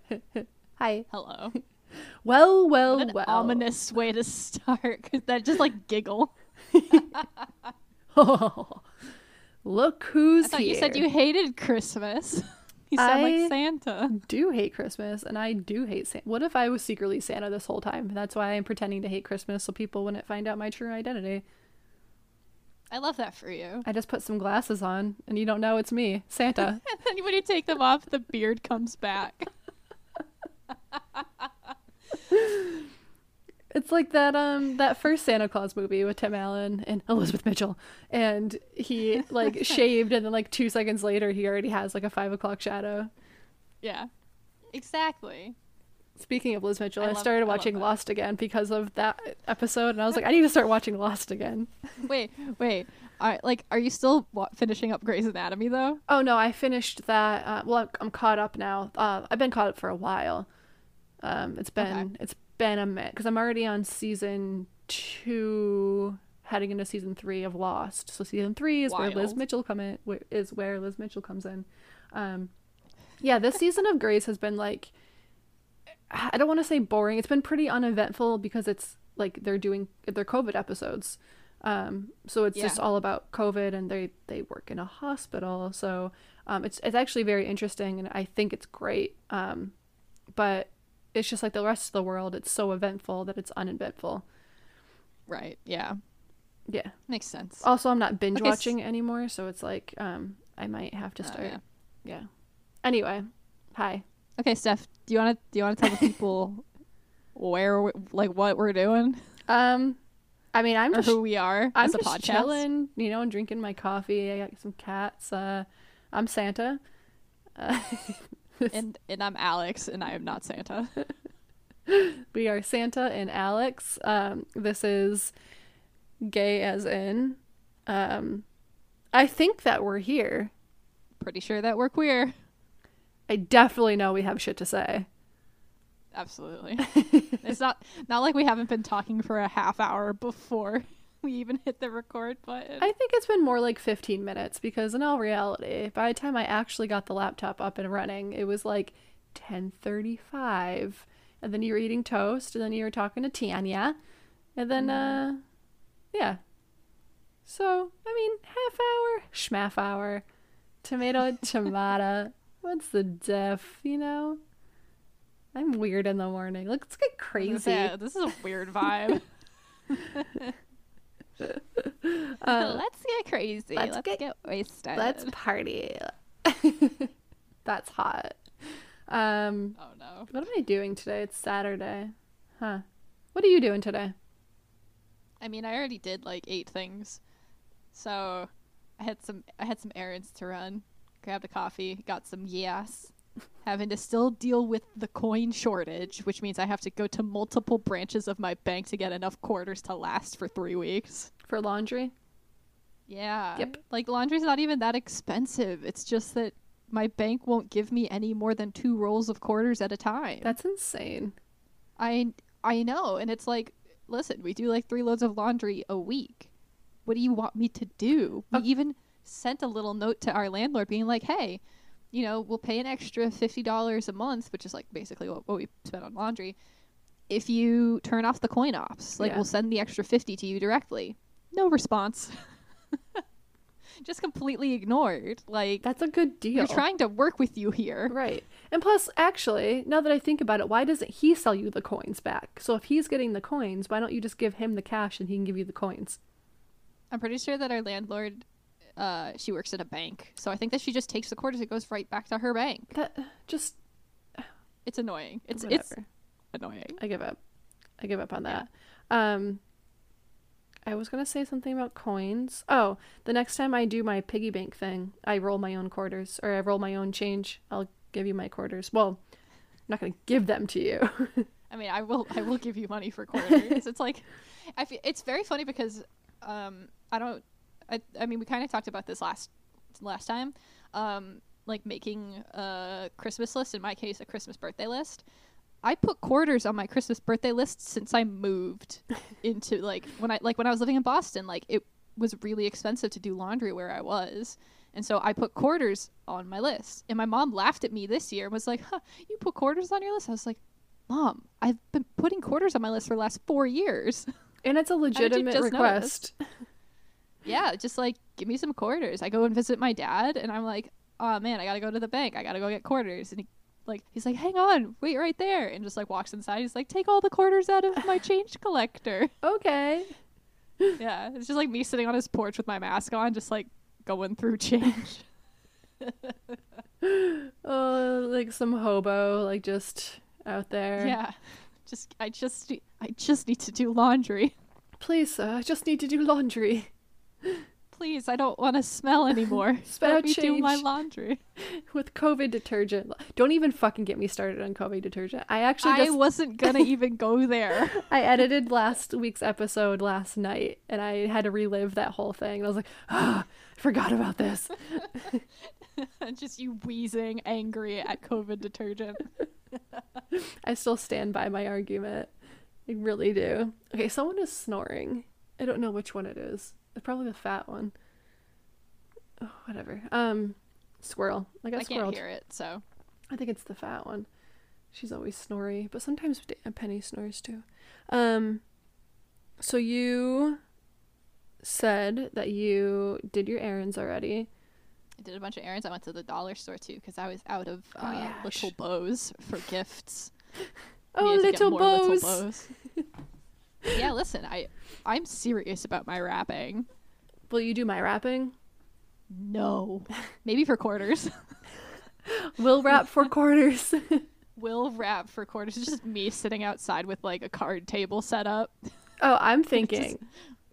Hi. Hello. Well, well, What an well. ominous way to start. 'cause that just like giggle. oh, Look who's I thought here. you said you hated Christmas. you sound I- like Santa. do hate Christmas, and I do hate Santa. What if I was secretly Santa this whole time? That's why I'm pretending to hate Christmas so people wouldn't find out my true identity. I love that for you. I just put some glasses on, and you don't know it's me, Santa. And then when you take them off, the beard comes back. It's like that um that first Santa Claus movie with Tim Allen and Elizabeth Mitchell, and he like shaved, and then like two seconds later he already has like a five o'clock shadow. Yeah. Exactly. Speaking of Liz Mitchell, I I, started love watching that. Lost again because of that episode, and I was like, I need to start watching Lost again. Wait, wait. Are, like, are you still wa- finishing up Grey's Anatomy though? Oh no, I finished that. Uh, well, I'm, I'm caught up now. Uh, I've been caught up for a while. Um, it's been Okay. it's been a minute because I'm already on season two, heading into season three of Lost. So season three is where Liz Mitchell come in. Is where Liz Mitchell comes in. Um, yeah, this season of Grey's has been like, I don't want to say boring. It's been pretty uneventful because it's like they're doing their COVID episodes. Um, so it's just all about COVID, and they they work in a hospital. So um, it's it's actually very interesting, and I think it's great. Um, but it's just like the rest of the world. It's so eventful that it's uneventful. Right. Yeah. Yeah. Makes sense. Also, I'm not binge Okay, s- watching anymore, so it's like um, I might have to Oh, start. yeah. yeah. Anyway, hi. Okay, Steph. Do you want to do you want to tell the people where we, like what we're doing Um, I mean, I'm or just who we are I'm as a just podcast? chilling, you know, and drinking my coffee. I got some cats. Uh, I'm Santa. Uh, And and I'm Alex, and I am not Santa. we are Santa and Alex. Um, this is gay as in. Um, I think that we're here. Pretty sure that we're queer. I definitely know we have shit to say. Absolutely. it's not not like we haven't been talking for a half hour before we even hit the record button. I think it's been more like 15 minutes because in all reality, by the time I actually got the laptop up and running, it was like 10:35. And then you were eating toast, and then you were talking to Tanya. And then uh yeah. So, I mean, half hour, schmaff hour. Tomato, tomato. What's the diff, you know? I'm weird in the morning. Let's get crazy. Yeah, this is a weird vibe. Uh, let's get crazy. let's Let's, get- get, wasted. Let's party. That's hot. Um, Oh no. what am I doing today? It's Saturday. Huh. What are you doing today? I mean, I already did like eight things, so I had some I had some errands to run. Grabbed a coffee, got some yes. Having to still deal with the coin shortage, which means I have to go to multiple branches of my bank to get enough quarters to last for three weeks. For laundry? Yeah. Yep. Like laundry's not even that expensive. It's just that my bank won't give me any more than two rolls of quarters at a time. That's insane. I I know, and it's like, listen, we do like three loads of laundry a week. What do you want me to do? We Okay. even sent a little note to our landlord being like, hey, you know, we'll pay an extra fifty dollars a month, which is like basically what, what we spend on laundry, if you turn off the coin ops. Like Yeah. we'll send the extra fifty to you directly. No response. Just completely ignored. Like That's a good deal. we're trying to work with you here. Right. And plus, actually, now that I think about it, why doesn't he sell you the coins back? So if he's getting the coins, why don't you just give him the cash and he can give you the coins? I'm pretty sure that our landlord, uh, she works at a bank, so I think that she just takes the quarters. It goes right back to her bank. That just It's annoying. It's whatever. it's annoying. I give up. I give up on that. Um I was gonna say something about coins. Oh, the next time I do my piggy bank thing, I roll my own quarters or I roll my own change. I'll give you my quarters. Well, I'm not gonna give them to you. I mean, I will I will give you money for quarters. it's like, I feel, it's very funny because, um, I don't, I I mean, we kind of talked about this last last time, um, like making a Christmas list. In my case, a Christmas birthday list. I put quarters on my Christmas birthday list since I moved into like when I like when I was living in Boston. Like it was really expensive to do laundry where I was, And so I put quarters on my list. And my mom laughed at me this year and was like, huh, you put quarters on your list? I was like, Mom, I've been putting quarters on my list for the last four years. And it's a legitimate request. yeah, just like give me some quarters. I go and visit my dad and I'm like, oh man, I gotta go to the bank. I gotta go get quarters. And he like he's like, hang on, wait right there, and just like walks inside. He's like, take all the quarters out of my change collector. Okay. yeah, it's just like me sitting on his porch with my mask on, just like going through change. Oh, like some hobo, like just out there. yeah, just I just I just need to do laundry. Please, sir, I just need to do laundry Please, I don't want to smell anymore. Spell Let me do my laundry. with COVID detergent. Don't even fucking get me started on COVID detergent. I actually I wasn't gonna even go there. I edited last week's episode last night and I had to relive that whole thing. And I was like, ah, I forgot about this. just you wheezing, angry at COVID detergent. I still stand by my argument. I really do. Okay, someone is snoring. I don't know which one it is. It's probably the fat one. Oh, whatever. Um, squirrel. I got I squirrel. can't hear it, so I think it's the fat one. She's always snory, but sometimes Penny snores too. Um, so you said that you did your errands already. I did a bunch of errands. I went to the dollar store too because I was out of Oh, uh, yeah, little bows for gifts. Oh, to get little bows. yeah, listen, I I'm serious about my wrapping. Will you do my wrapping? No, maybe for quarters. We'll rap for quarters. we'll rap for quarters. It's just me sitting outside with like a card table set up. oh, I'm thinking.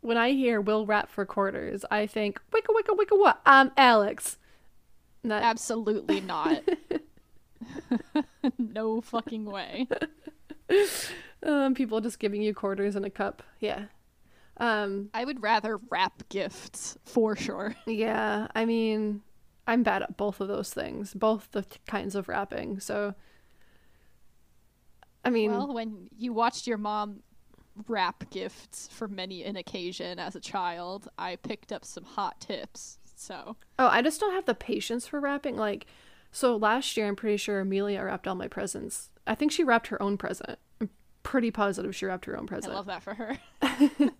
When I hear "we'll rap for quarters," I think "wicka wicka wicka what?" I'm Alex. That, Absolutely not. no fucking way. Um, people just giving you quarters in a cup. Yeah. Um, I would rather wrap gifts for sure. Yeah, I mean, I'm bad at both of those things, both the th- kinds of wrapping. So, I mean, Well, when you watched your mom wrap gifts for many an occasion as a child, I picked up some hot tips. So oh, I just don't have the patience for wrapping. Like, so last year, I'm pretty sure Amelia wrapped all my presents. I think she wrapped her own present. Pretty positive she wrapped her own present. I love that for her.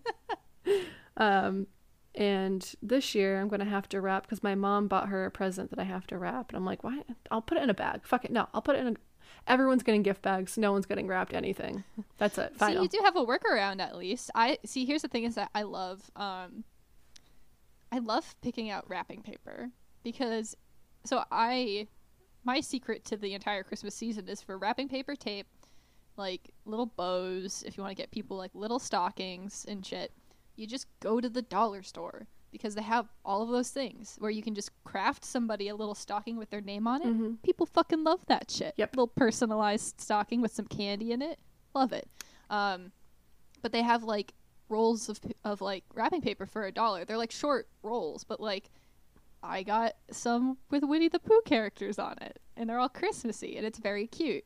Um, and this year I'm gonna have to wrap because my mom bought her a present that I have to wrap, and I'm like, why? I'll put it in a bag. Fuck it. No, I'll put it in a. Everyone's getting gift bags. No one's getting wrapped anything. That's it. See, you do have a workaround at least. I see. Here's the thing: is that I love, um, I love picking out wrapping paper because, so I, my secret to the entire Christmas season is for wrapping paper, tape, like little bows. If you want to get people like little stockings and shit, you just go to the dollar store because they have all of those things where you can just craft somebody a little stocking with their name on it. Mhm. People fucking love that shit. Yep. Little personalized stocking with some candy in it. Love it. Um, but they have like rolls of of like wrapping paper for a dollar. They're like short rolls, but like I got some with Winnie the Pooh characters on it, and they're all Christmassy, and it's very cute.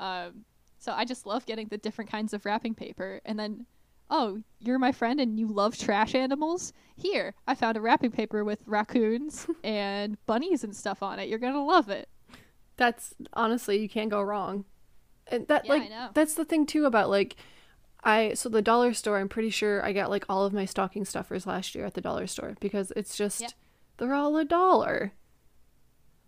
Um, so I just love getting the different kinds of wrapping paper, and then. Oh, you're my friend and you love trash animals? Here, I found a wrapping paper with raccoons and bunnies and stuff on it. You're gonna love it. That's honestly, you can't go wrong. And that Yeah, I like know. that's the thing too about like I so the dollar store, I'm pretty sure I got like all of my stocking stuffers last year at the dollar store because it's just Yeah. they're all a dollar.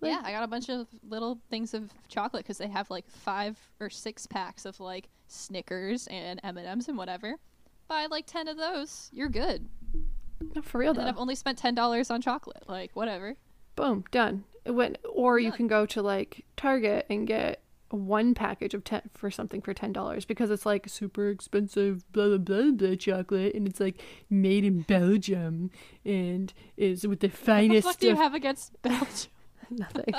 Like- yeah, I got a bunch of little things of chocolate because they have like five or six packs of like Snickers and M and M's and whatever. Buy like ten of those, you're good. No, for real And though. I've only spent ten dollars on chocolate. Like whatever. Boom, done. It went or you can go to like Target and get one package of ten for something for ten dollars because it's like super expensive blah blah blah blah chocolate and it's like made in Belgium and is with the finest. What the fuck do you have against Belgium? nothing.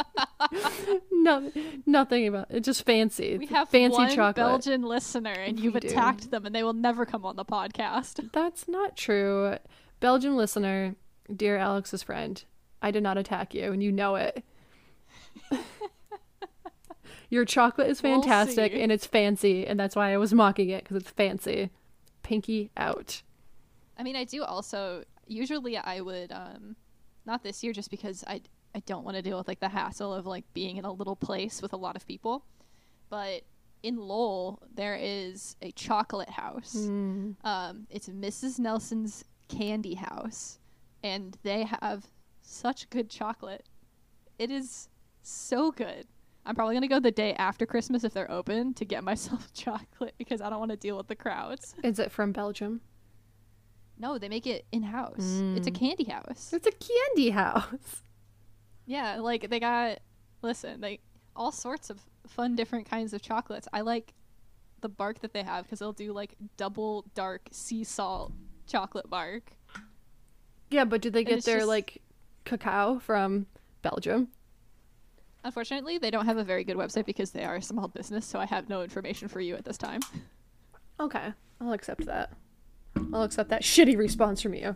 no, nothing about it. Just fancy. We have fancy one chocolate. Belgian listener, and you've We do. attacked them, and they will never come on the podcast. That's not true. Belgian listener, dear Alex's friend, I did not attack you, and you know it. Your chocolate is We'll fantastic and it's fancy, and that's why I was mocking it because it's fancy. Pinky out. I mean, I do also usually I would um not this year just because I I don't want to deal with like the hassle of like being in a little place with a lot of people. But in Lowell, there is a chocolate house. Mm. Um, it's Mrs. Nelson's Candy House, and they have such good chocolate. It is so good. I'm probably gonna go the day after Christmas if they're open to get myself chocolate because I don't want to deal with the crowds. Is it from Belgium? No, they make it in house. It's a Mm. candy house. It's a candy house. Yeah, like they got listen, they all sorts of fun different kinds of chocolates. I like the bark that they have because they'll do like double dark sea salt chocolate bark. Yeah, but do they get their just- like cacao from Belgium? Unfortunately, they don't have a very good website because they are a small business, so I have no information for you at this time. Okay, I'll accept that. I'll accept that shitty response from you.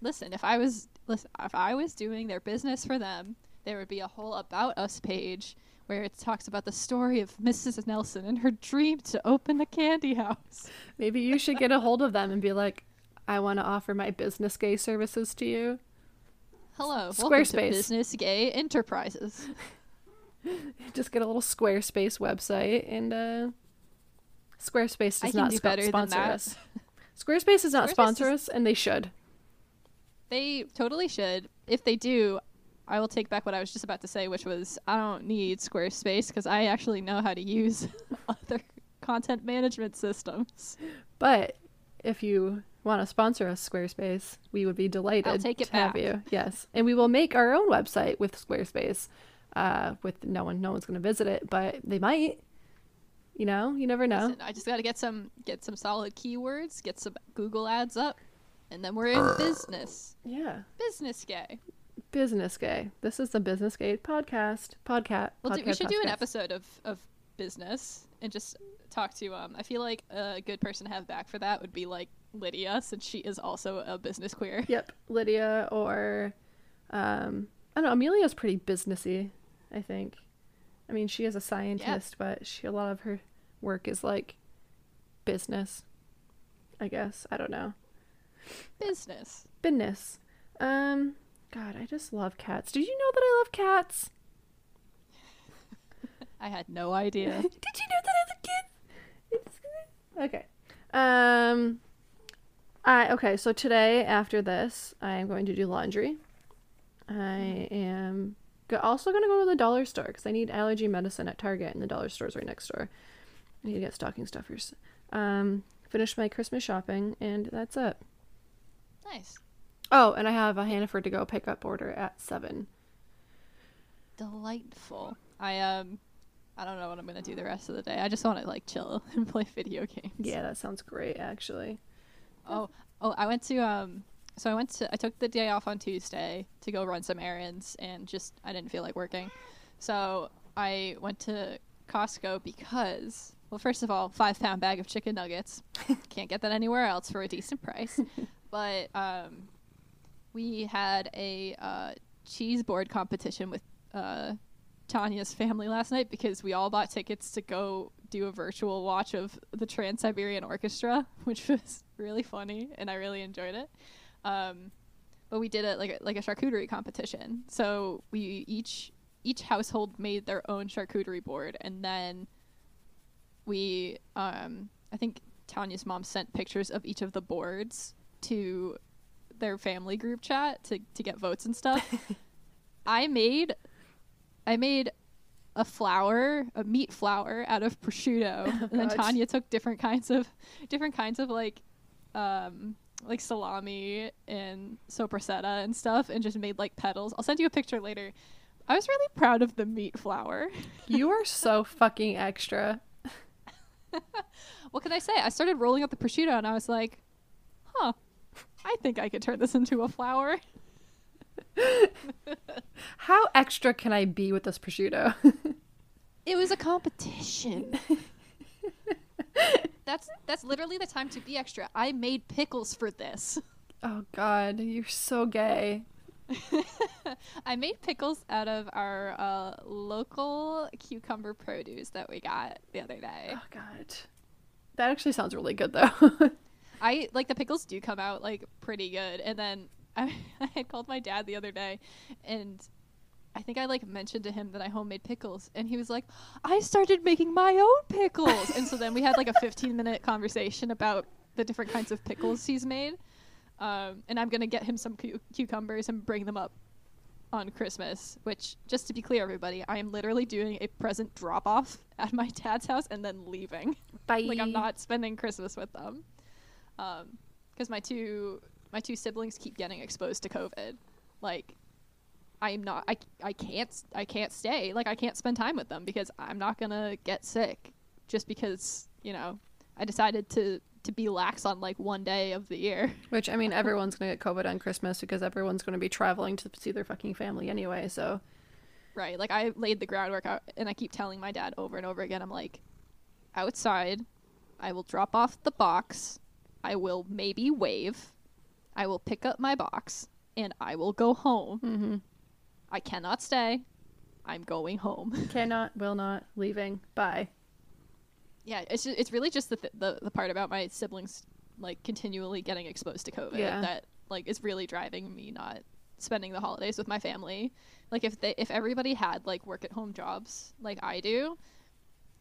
Listen, if I was listen, if I was doing their business for them, there would be a whole about us page where it talks about the story of Mrs. Nelson and her dream to open a candy house. Maybe you should get a hold of them and be like, I want to offer my business gay services to you. Hello, Squarespace. Business Gay Enterprises. Just get a little Squarespace website and uh Squarespace does not do sp- sponsor us. Squarespace does not Squarespace sponsor is- us and they should. They totally should. If they do, I will take back what I was just about to say, which was I don't need Squarespace because I actually know how to use other content management systems. But if you want to sponsor us, Squarespace, we would be delighted take it to have you. Yes, and we will make our own website with Squarespace. Uh, with no one, no one's going to visit it, but they might. You know, you never know. Listen, I just got to get some get some solid keywords, get some Google ads up, and then we're in business. Yeah, Business gay. business gay. This is the business gay podcast. Podcast. Well, podcast, do, we should do an episode of of business and just talk to um. I feel like a good person to have back for that would be like Lydia, since she is also a business queer. Yep, Lydia or, um, I don't know. Amelia's pretty businessy. I think. I mean, she is a scientist, but she a lot of her work is like business. I guess I don't know. Business. Business. Um, God, I just love cats. Did you know that I love cats? I had no idea. Did you know that as a kid? It's- Okay. Um, I okay. So today, after this, I am going to do laundry. I am go- also going to go to the dollar store because I need allergy medicine at Target, and the dollar store's right next door. I need to get stocking stuffers. Um, finish my Christmas shopping, and that's it. Nice. Oh, and I have a Hannaford to go pickup order at seven. Delightful. I um I don't know what I'm gonna do the rest of the day. I just want to like chill and play video games. Yeah, that sounds great, actually. Oh, oh, I went to um. So I went to I took the day off on Tuesday to go run some errands and just I didn't feel like working, so I went to Costco because well, first of all, five pound bag of chicken nuggets, can't get that anywhere else for a decent price, but um, we had a uh, cheese board competition with uh. Tanya's family last night because we all bought tickets to go do a virtual watch of the Trans Siberian Orchestra, which was really funny and I really enjoyed it. Um, but we did it like a, like a charcuterie competition. So we each each household made their own charcuterie board, and then we um, I think Tanya's mom sent pictures of each of the boards to their family group chat to to get votes and stuff. I made I made a flower, a meat flower out of prosciutto, and then Tanya took different kinds of different kinds of like um like salami and sopressata and stuff and just made like petals. I'll send you a picture later. I was really proud of the meat flower. You are so fucking extra. what can I say? I started rolling up the prosciutto and I was like, huh, I think I could turn this into a flower. How extra can I be with this prosciutto? It was a competition. that's that's literally the time to be extra. I made pickles for this. oh god, you're so gay. I made pickles out of our uh, local cucumber produce that we got the other day. Oh god. That actually sounds really good though. I like the pickles do come out like pretty good, and then I, I had called my dad the other day, and I think I like mentioned to him that I homemade pickles, and he was like, "I started making my own pickles," and so then we had like a 15 minute conversation about the different kinds of pickles he's made. Um, and I'm gonna get him some cu- cucumbers and bring them up on Christmas. Which, just to be clear, everybody, I am literally doing a present drop off at my dad's house and then leaving. Bye. like I'm not spending Christmas with them, Um, because my two my two siblings keep getting exposed to COVID. Like, I'm not. I I can't I can't stay. Like I can't spend time with them because I'm not gonna get sick just because you know I decided to to be lax on like one day of the year. Which I mean, everyone's gonna get COVID on Christmas because everyone's gonna be traveling to see their fucking family anyway. So Right. Like I laid the groundwork out and I keep telling my dad over and over again, I'm like, outside, I will drop off the box, I will maybe wave, I will pick up my box, and I will go home. mm-hmm. I cannot stay. I'm going home. cannot, will not, leaving. Bye. yeah, it's just, it's really just the, th- the the part about my siblings like continually getting exposed to COVID Yeah. that like is really driving me not spending the holidays with my family. Like if they if everybody had like work at home jobs like I do,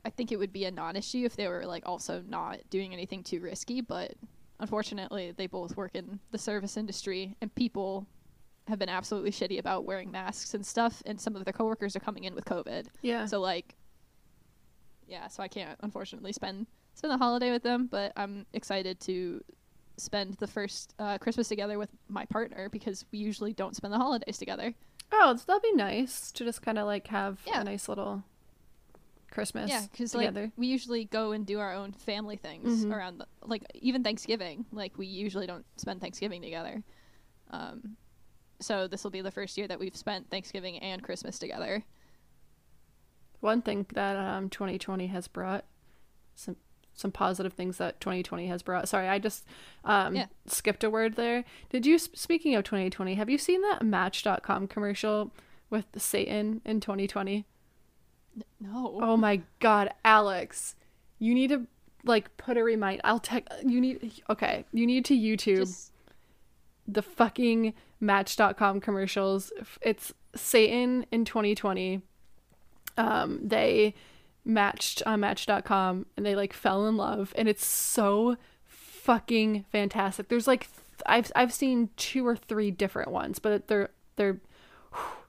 I think it would be a non-issue if they were like also not doing anything too risky, but unfortunately they both work in the service industry and people have been absolutely shitty about wearing masks and stuff and some of their coworkers are coming in with COVID. Yeah. So like yeah, so I can't unfortunately spend spend the holiday with them, but I'm excited to spend the first uh, Christmas together with my partner because we usually don't spend the holidays together. oh, that'd be nice to just kind of like have Yeah. a nice little Christmas yeah, because like together. we usually go and do our own family things Mhm. around the, like even Thanksgiving. Like we usually don't spend Thanksgiving together. Um, so this will be the first year that we've spent Thanksgiving and Christmas together. One thing that um 2020 has brought some some positive things that 2020 has brought. Sorry, I just um Yeah. skipped a word there. Did you speaking of 2020, have you seen that match.com commercial with Satan in 2020? No. Oh my god, Alex. You need to like put a remind. I'll tech you need okay, you need to YouTube Just, the fucking match.com commercials. It's Satan in 2020. Um, they matched on match.com and they like fell in love and it's so fucking fantastic. There's like th- I've I've seen two or three different ones, but they're they're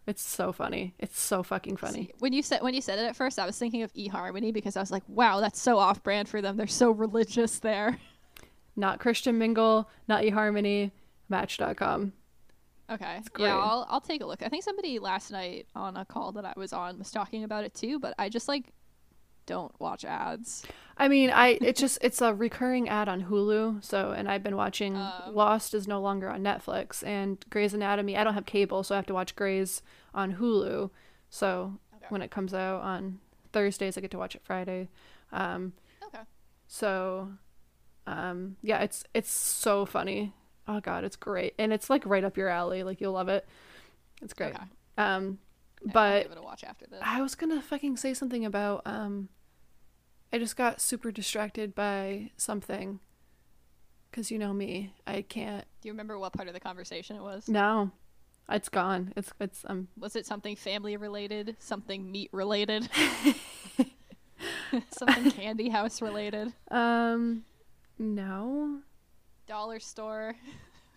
it's so funny. It's so fucking funny. When you said when you said it at first, I was thinking of eHarmony because I was like, wow, that's so off brand for them. They're so religious there. Not Christian Mingle, not eHarmony, match.com. Okay. great. Yeah, I'll I'll take a look. I think somebody last night on a call that I was on was talking about it too, but I just like don't watch ads. I mean, I it's just it's a recurring ad on Hulu. So, and I've been watching Oh. Lost is no longer on Netflix and Grey's Anatomy. I don't have cable, so I have to watch Grey's on Hulu. So, Okay. when it comes out on Thursdays, I get to watch it Friday. Um, Okay. so um yeah, it's it's so funny. Oh god, it's great. And it's like right up your alley. Like you'll love it. It's great. Okay. Um but give it a watch after this. I was gonna fucking say something about um I just got super distracted by something. Cause you know me. I can't Do you remember what part of the conversation it was? no. It's gone. It's it's um Was it something family related? Something meat related? something candy house related? um no. Dollar store?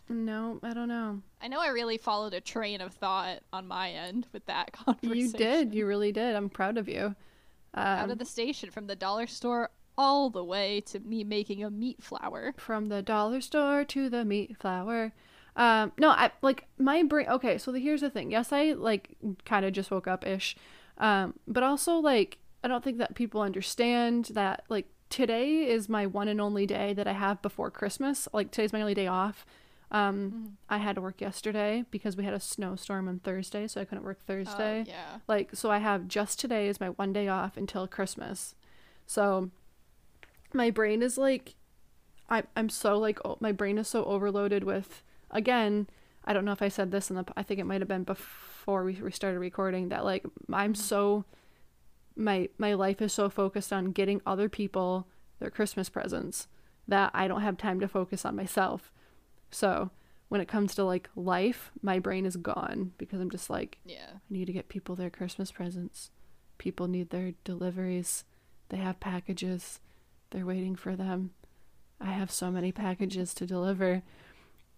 No, I don't know. I know I really followed a train of thought on my end with that conversation. You did. You really did. I'm proud of you. Out Um, of the station from the dollar store all the way to me making a meat flower. from the dollar store to the meat flower. Um, no, I like my brain. Okay, so the, here's the thing. Yes, I like kind of just woke up ish, um, but also like I don't think that people understand that like today is my one and only day that I have before Christmas. Like today's my only day off. Um, I had to work yesterday because we had a snowstorm on Thursday, so I couldn't work Thursday. Oh, yeah. Like, so I have just today is my one day off until Christmas. So my brain is like, I, I'm so like, oh, my brain is so overloaded with, again, I don't know if I said this in the, I think it might have been before we, we started recording that like, I'm so, my, my life is so focused on getting other people their Christmas presents that I don't have time to focus on myself. So when it comes to like life, my brain is gone because I'm just like, Yeah. I need to get people their Christmas presents. People need their deliveries. They have packages. They're waiting for them. I have so many packages to deliver.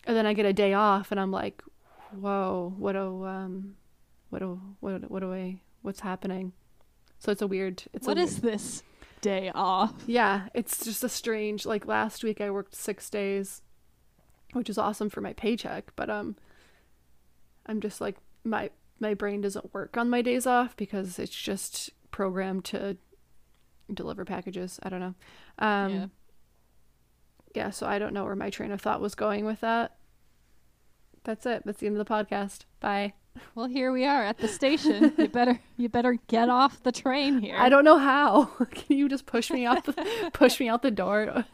And then I get a day off and I'm like, whoa, what do um what do what what do I what's happening? So it's a weird it's What a is this day off? yeah, it's just a strange like last week I worked 6 days, which is awesome for my paycheck, but um I'm just like my my brain doesn't work on my days off because it's just programmed to deliver packages. I don't know. Um yeah. yeah, so I don't know where my train of thought was going with that. That's it. That's the end of the podcast. Bye. Well, here we are at the station. you better you better get off the train here. I don't know how. Can you just push me out the push me out the door?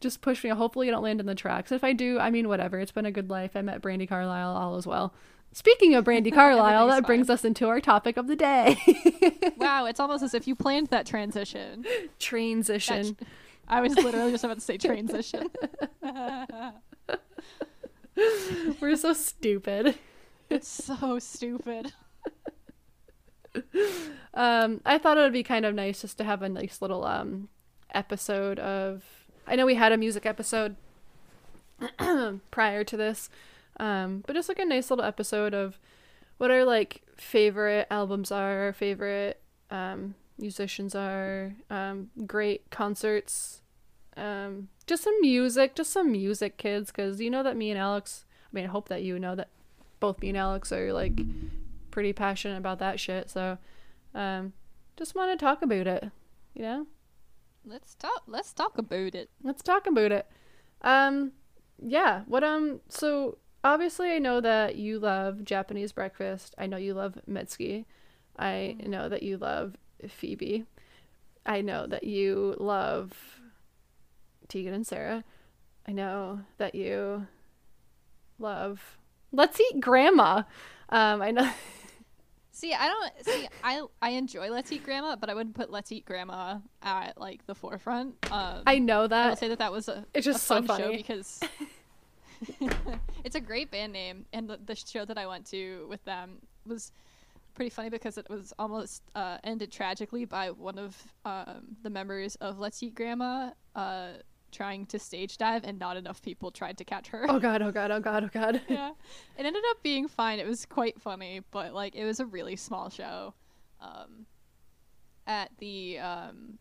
just push me. Hopefully, you don't land in the tracks. If I do, I mean, whatever. It's been a good life. I met Brandi Carlile. All is well. Speaking of Brandi Carlile, that Everything's brings us into our topic of the day: Wow, it's almost as if you planned that transition. transition. I was literally just about to say transition. We're so stupid. it's so stupid. Um, I thought it would be kind of nice just to have a nice little um episode of. I know we had a music episode prior to this, um, but just like a nice little episode of what our like favorite albums are, our favorite um musicians are, um, great concerts, um, just some music, just some music, kids, because you know that me and Alex. I mean, I hope that you know that both me and Alex are like pretty passionate about that shit. So, um, just want to talk about it. You know, Let's talk. Let's talk about it. let's talk about it. Um, yeah. What um. So obviously, I know that you love Japanese breakfast. I know you love Mitski. I know that you love Phoebe. I know that you love Tegan and Sara. I know that you love Let's Eat Grandma. Um, I know. See, I don't see. I I enjoy Let's Eat Grandma, but I wouldn't put Let's Eat Grandma at like the forefront. Um, I know that. I will say that that was a It's a just so fun show funny. because it's a great band name, and the, the show that I went to with them was pretty funny because it was almost uh, ended tragically by one of um, the members of Let's Eat Grandma uh, trying to stage dive, and not enough people tried to catch her. Oh god, oh god, oh god, oh god. yeah, it ended up being fine. It was quite funny, but like it was a really small show. Um, at the um,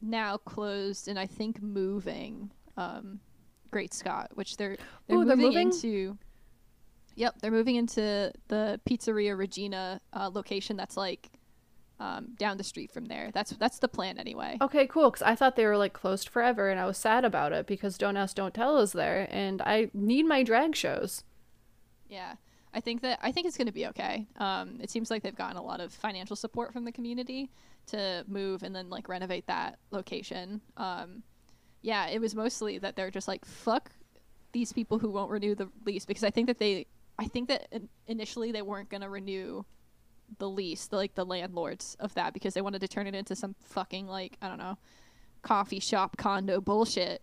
now closed and I think moving um, Great Scott, which they're they're, Ooh, they're moving, moving? into. Yep, they're moving into the Pizzeria Regina uh, location. That's like um, down the street from there. That's that's the plan anyway. Okay, cool. Because I thought they were like closed forever, and I was sad about it because Don't Ask, Don't Tell is there, and I need my drag shows. Yeah, I think that I think it's going to be okay. Um, it seems like they've gotten a lot of financial support from the community to move and then like renovate that location. Um, yeah, it was mostly that they're just like fuck these people who won't renew the lease because I think that they I think that initially they weren't going to renew the lease, the, like the landlords of that because they wanted to turn it into some fucking like I don't know coffee shop condo bullshit.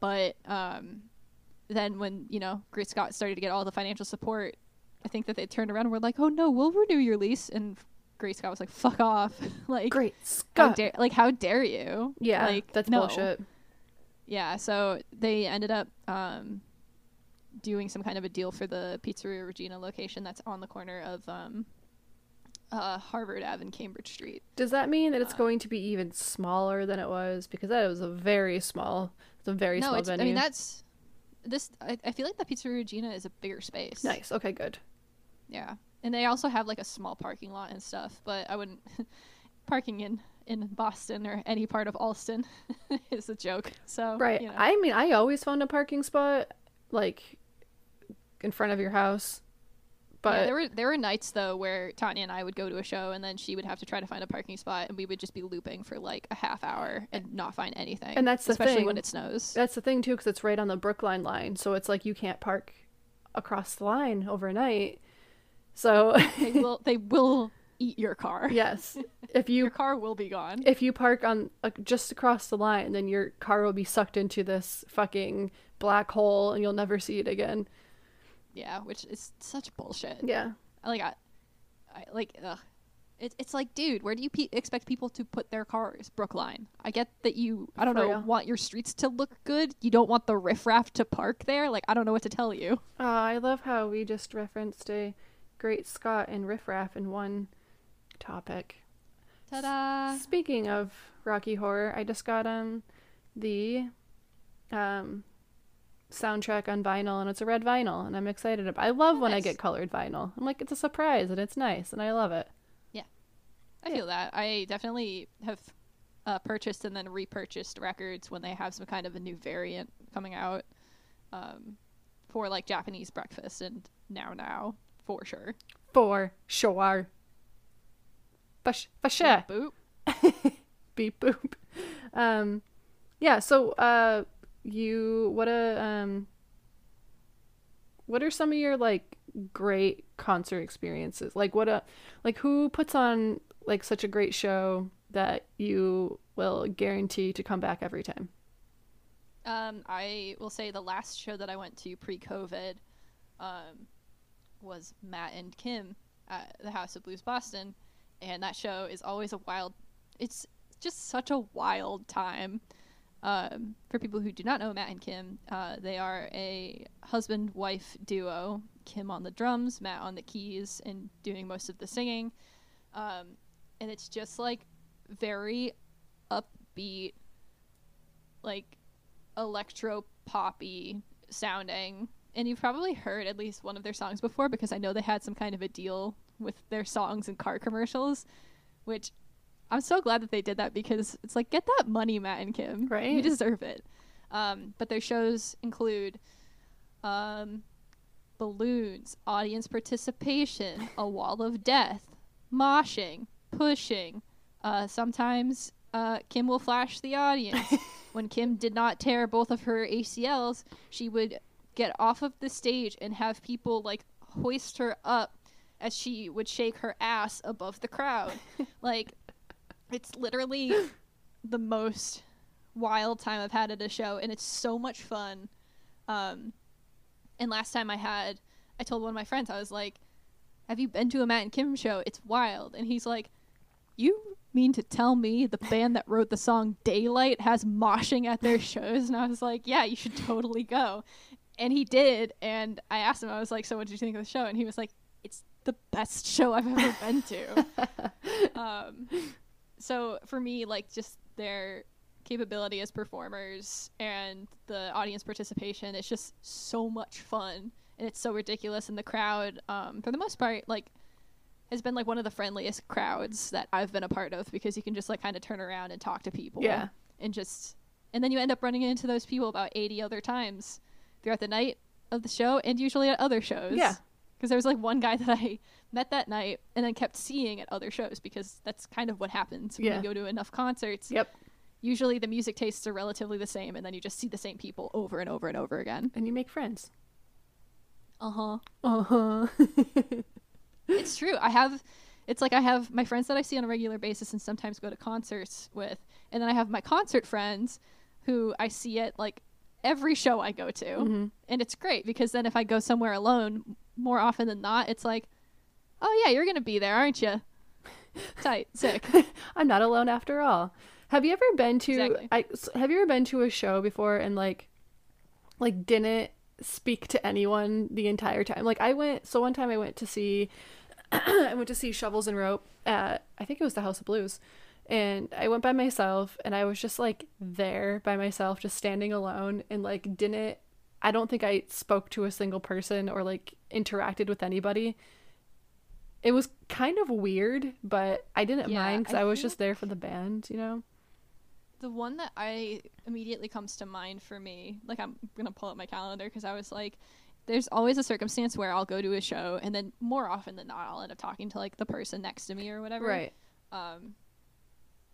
But um, then when you know Great Scott started to get all the financial support, I think that they turned around and were like, "Oh no, we'll renew your lease." And Great Scott was like, "Fuck off!" like, Great how Scott. dare like how dare you? yeah, like that's no. bullshit. Yeah, so they ended up um, doing some kind of a deal for the Pizzeria Regina location that's on the corner of um, uh, Harvard Ave and Cambridge Street. Does that mean that it's Uh, going to be even smaller than it was? Because that was a very small, it's a very no, small it's, venue. I mean that's this. I, I feel like the Pizzeria Regina is a bigger space. nice. Okay, good. Yeah, and they also have like a small parking lot and stuff. But I wouldn't parking in in Boston or any part of Allston is a joke. So Right. you know. I mean, I always found a parking spot like in front of your house, but yeah, there were there were nights though where Tanya and I would go to a show and then she would have to try to find a parking spot and we would just be looping for like a half hour and not find anything. And that's the especially when thing. it snows. That's the thing too, because it's right on the Brookline line, so it's like you can't park across the line overnight. So they will they will eat your car. Yes. If you Your car will be gone. if you park on just across the line, then your car will be sucked into this fucking black hole and you'll never see it again. Yeah, which is such bullshit. Yeah. I like I, I like ugh. It, it's like, dude, where do you pe- expect people to put their cars? Brookline. I get that you, I don't For know, real. want your streets to look good. You don't want the riffraff to park there. Like, I don't know what to tell you. Uh, I love how we just referenced a great Scott and riffraff in one topic. Ta-da! Speaking of Rocky Horror, I just got um the um soundtrack on vinyl and it's a red vinyl and I'm excited about. I love when I get colored vinyl. I'm like it's a surprise and it's nice and I love it. Yeah. I Yeah. feel that. I definitely have uh, purchased and then repurchased records when they have some kind of a new variant coming out um, for like Japanese breakfast and now now for sure. For sure. For, for sure. Boop. Beep boop. Um yeah, so uh you what a um what are some of your like great concert experiences? Like what a like who puts on like such a great show that you will guarantee to come back every time? Um, I will say the last show that I went to pre-COVID um, was Matt and Kim at the House of Blues Boston, and that show is always a wild. It's just such a wild time. Um, for people who do not know Matt and Kim, uh, they are a husband-wife duo. Kim on the drums, Matt on the keys, and doing most of the singing. Um, and it's just like very upbeat, like electro poppy sounding. And you've probably heard at least one of their songs before because I know they had some kind of a deal with their songs and car commercials, which I'm so glad that they did that because it's like get that money, Matt and Kim. Right. You deserve it. Um, but their shows include um, balloons, audience participation, a wall of death, moshing, pushing. Uh, sometimes uh, Kim will flash the audience. when Kim did not tear both of her ACLs, she would get off of the stage and have people like hoist her up as she would shake her ass above the crowd. like, it's literally the most wild time I've had at a show, and it's so much fun. Um, and last time I had, I told one of my friends, I was like, "Have you been to a Matt and Kim show? It's wild." And he's like, "You mean to tell me the band that wrote the song Daylight has moshing at their shows?" And I was like, "Yeah, you should totally go." And he did, and I asked him, I was like, "So what did you think of the show?" And he was like, "It's the best show I've ever been to." um, so for me, like just their capability as performers and the audience participation, it's just so much fun and it's so ridiculous. And the crowd, um, for the most part, like has been like one of the friendliest crowds that I've been a part of because you can just like kind of turn around and talk to people, Yeah. and just and then you end up running into those people about eighty other times throughout the night of the show and usually at other shows. Yeah. Because there was like one guy that I met that night and then kept seeing at other shows because that's kind of what happens when Yeah. you go to enough concerts. Yep. Usually the music tastes are relatively the same and then you just see the same people over and over and over again. And you make friends. Uh huh. Uh-huh. it's true. I have, it's like I have my friends that I see on a regular basis and sometimes go to concerts with, and then I have my concert friends who I see at like every show I go to, Mhm. and it's great because then if I go somewhere alone, more often than not, it's like, oh yeah, you're gonna be there, aren't you? Tight, sick. I'm not alone after all. Have you ever been to Exactly. I have you ever been to a show before and like like didn't speak to anyone the entire time? Like I went so one time I went to see I went to see Shovels and Rope at I think it was the House of Blues. And I went by myself and I was just like there by myself just standing alone and like didn't I don't think I spoke to a single person or like interacted with anybody. It was kind of weird, but I didn't Yeah, mind because I I, was just there for the band, you know? The one that I immediately comes to mind for me, like I'm gonna pull up my calendar because I was like, there's always a circumstance where I'll go to a show and then more often than not I'll end up talking to like the person next to me or whatever. Right. Um,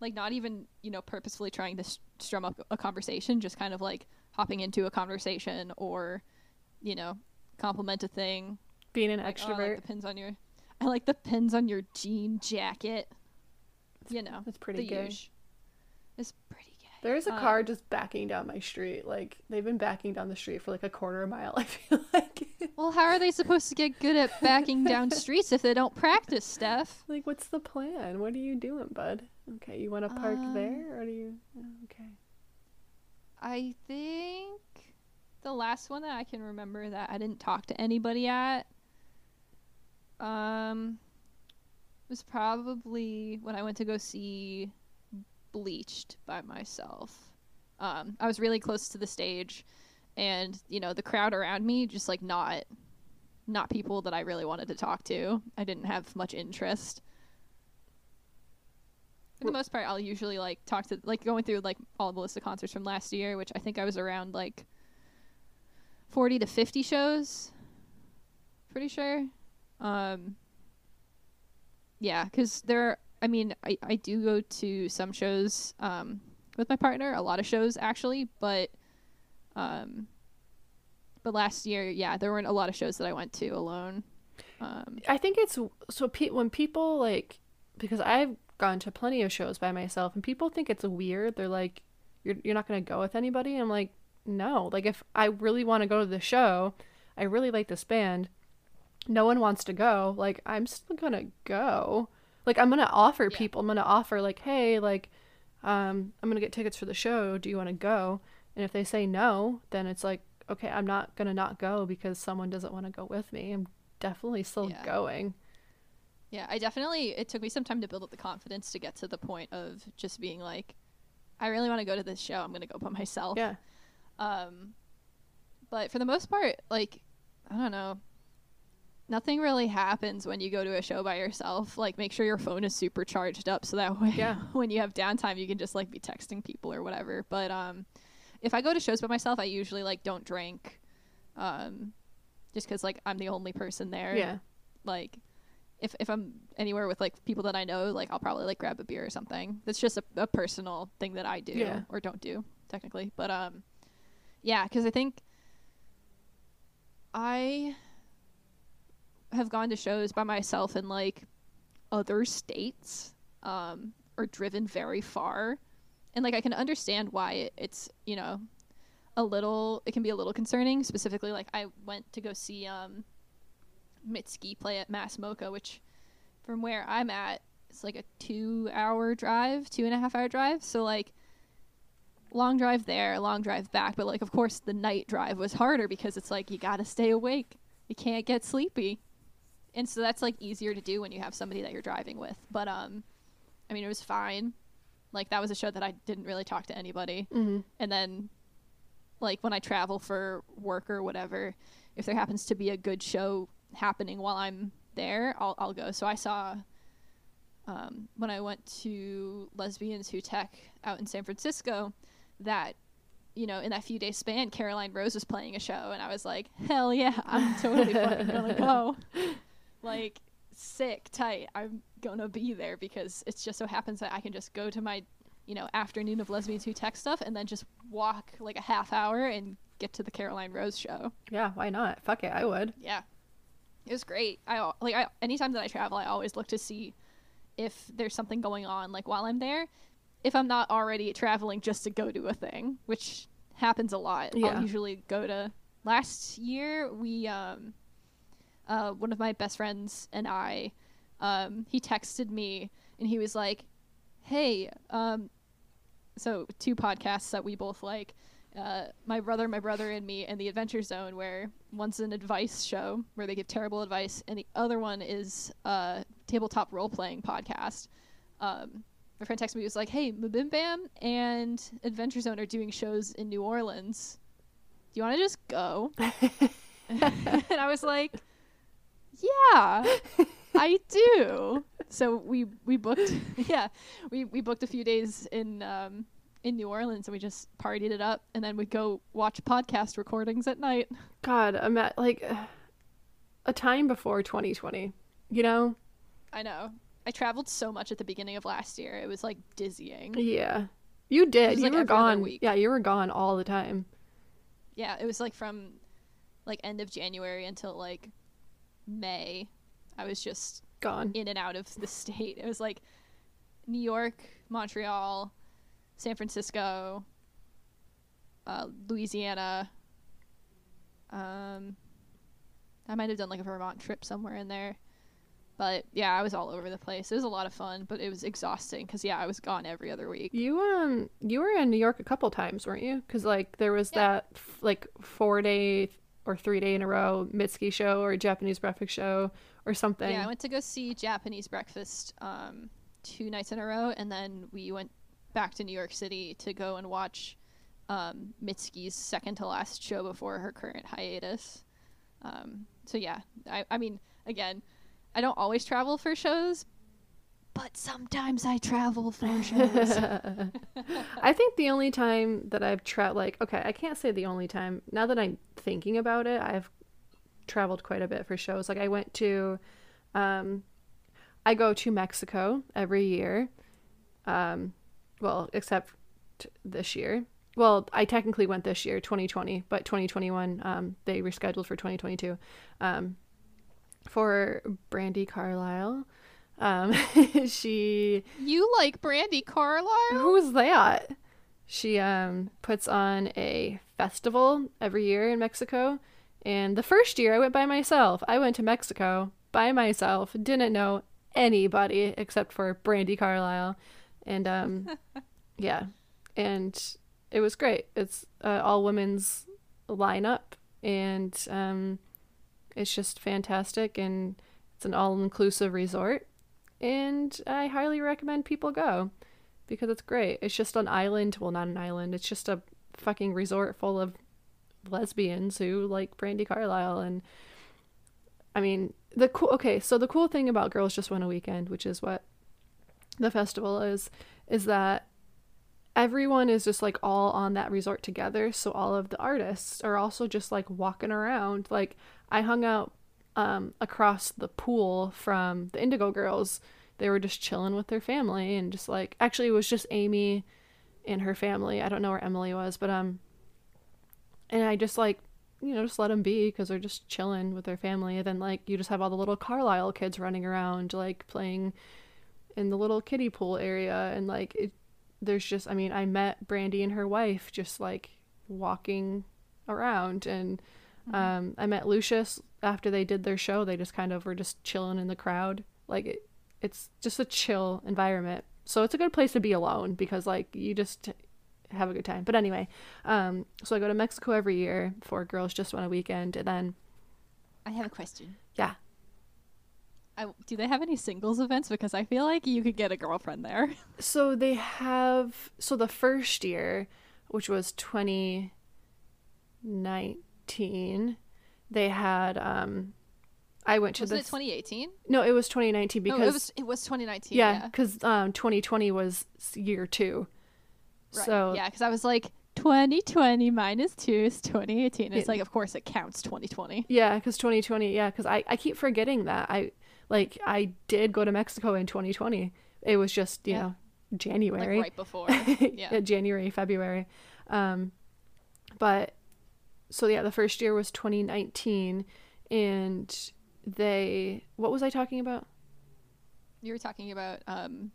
like not even you know purposefully trying to s- strum up a conversation, just kind of like hopping into a conversation or, you know, compliment a thing. Being an Like, oh, I like extrovert. the pins on your. I like the pins on your jean jacket. You know, That's pretty gay. It's pretty gay. There's a Um, car just backing down my street. Like they've been backing down the street for like a quarter of a mile. I feel like. Well, how are they supposed to get good at backing down streets if they don't practice, Steph? like, what's the plan? What are you doing, bud? Okay, you want to park Um, there, or do you? oh, Okay. I think the last one that I can remember that I didn't talk to anybody at um was probably when I went to go see Bleached by myself. Um I was really close to the stage and you know the crowd around me just like not not people that I really wanted to talk to. I didn't have much interest. For the most part, I'll usually like talk to like going through like all the list of concerts from last year, which I think I was around like forty to fifty shows. Pretty sure. Um. Yeah, because there. I mean, I I do go to some shows um with my partner, a lot of shows actually, but um. But last year, yeah, there weren't a lot of shows that I went to alone. Um, I think it's so pe- when people like because I've gone to plenty of shows by myself and people think it's weird. They're like, "You're you're not gonna go with anybody." I'm like, no. Like if I really want to go to the show, I really like this band. No one wants to go. Like I'm still gonna go. Like I'm gonna offer Yeah. people. I'm gonna offer like, hey, like, um, I'm gonna get tickets for the show. Do you want to go? And if they say no, then it's like, okay, I'm not gonna not go because someone doesn't want to go with me. I'm definitely still Yeah. going. Yeah, I definitely it took me some time to build up the confidence to get to the point of just being like I really want to go to this show. I'm going to go by myself. Yeah. Um but for the most part, like I don't know. Nothing really happens when you go to a show by yourself. Like make sure your phone is super charged up so that way Yeah. when you have downtime you can just like be texting people or whatever. But um if I go to shows by myself, I usually like don't drink um just cuz like I'm the only person there Yeah. like if if I'm anywhere with like people that I know, like I'll probably like grab a beer or something. That's just a, a personal thing that I do Yeah. or don't do technically. But um, yeah, because I think I have gone to shows by myself in like other states, um, or driven very far, and like I can understand why it, it's you know a little it can be a little concerning. Specifically, like I went to go see um Mitski play at MASS MoCA, which from where I'm at, it's like a two hour drive, two and a half hour drive. So like long drive there, long drive back. But like of course the night drive was harder because it's like you gotta stay awake. You can't get sleepy. And so that's like easier to do when you have somebody that you're driving with. But um I mean it was fine. Like that was a show that I didn't really talk to anybody Mm-hmm. and then like when I travel for work or whatever, if there happens to be a good show happening while I'm there, I'll I'll go. So I saw um, when I went to Lesbians Who Tech out in San Francisco that you know in that few day span Caroline Rose was playing a show and I was like hell yeah I'm totally fucking gonna go like sick tight I'm gonna be there because it just so happens that I can just go to my you know, afternoon of lesbians who tech stuff and then just walk like a half hour and get to the Caroline Rose show. Yeah, why not? Fuck it, I would. Yeah. It was great. I like I anytime that I travel, I always look to see if there's something going on like while I'm there. If I'm not already traveling just to go to a thing, which happens a lot. Yeah. I'll usually go to last year we um uh one of my best friends and I um he texted me and he was like, "Hey, um so two podcasts that we both like uh, my brother, my brother, and me, and the Adventure Zone, where one's an advice show where they give terrible advice, and the other one is a tabletop role playing podcast. Um, my friend texted me, he was like, "Hey, MBMBaM and Adventure Zone are doing shows in New Orleans. Do you want to just go?" and I was like, "Yeah, I do." So we we booked, yeah, we we booked a few days in um, in New Orleans and we just partied it up and then we'd go watch podcast recordings at night. God, I'm at like a time before 2020. You know? I know. I traveled so much at the beginning of last year. It was like dizzying. Yeah. You did. You like, were gone. week. Yeah, you were gone all the time. Yeah, it was like from like end of January until like May. I was just Gone. in and out of the state. It was like New York, Montreal, San Francisco, uh, Louisiana. Um, I might have done like a Vermont trip somewhere in there. But yeah, I was all over the place. It was a lot of fun, but it was exhausting because yeah, I was gone every other week. You um you were in New York a couple times, weren't you? Because like there was Yeah. that f- like four day or three day in a row Mitski show or Japanese breakfast show or something. Yeah, I went to go see Japanese breakfast um, two nights in a row, and then we went back to New York City to go and watch um, Mitski's second to last show before her current hiatus. Um, so yeah, I, I mean, again, I don't always travel for shows, but sometimes I travel for shows. I think the only time that I've traveled, like, okay, I can't say the only time. Now that I'm thinking about it, I've traveled quite a bit for shows. Like, I went to, um, I go to Mexico every year. Um, well, except this year. Well, I technically went this year, 2020, but 2021, um, they rescheduled for 2022. Um, for Brandi Carlile. Um, she you like Brandi Carlile? Who's that? She um puts on a festival every year in Mexico. And the first year I went by myself. I went to Mexico by myself, didn't know anybody except for Brandi Carlile. And um yeah. And it was great. It's uh, all women's lineup and um it's just fantastic and it's an all-inclusive resort and I highly recommend people go because it's great. It's just an island. Well, not an island. It's just a fucking resort full of lesbians who like Brandi Carlile. And I mean, the cool. Okay, so the cool thing about Girls Just Want a Weekend, which is what the festival is, is that everyone is just like all on that resort together. So all of the artists are also just like walking around. Like I hung out um, across the pool from the Indigo Girls. They were just chilling with their family and just like actually it was just Amy and her family. I don't know where Emily was, but um, and I just like you know just let them be because they're just chilling with their family. And then like you just have all the little Carlile kids running around like playing in the little kiddie pool area and like it. There's just I mean I met Brandi and her wife just like walking around and um, I met Lucius after they did their show. They just kind of were just chilling in the crowd. Like it, it's just a chill environment. So it's a good place to be alone because like you just have a good time. But anyway, um, so I go to Mexico every year for Girls Just Want a Weekend, and then I have a question. yeah, I, do they have any singles events? Because I feel like you could get a girlfriend there. so they have so the first year, which was 2019, they had um, I went to Was it this. 2018? no, it was 2019 because no, it was it was 2019. yeah, Yeah, because um, 2020 was year two. right. So yeah, because I was like 2020 minus two is 2018. It's Yeah. like of course it counts 2020. Yeah, because 2020. Yeah, because I, I keep forgetting that I like I did go to Mexico in 2020. It was just you Yeah. know January, Like right before. Yeah. Yeah, January, February. Um, but so yeah, the first year was 2019, and they what was I talking about? You were talking about um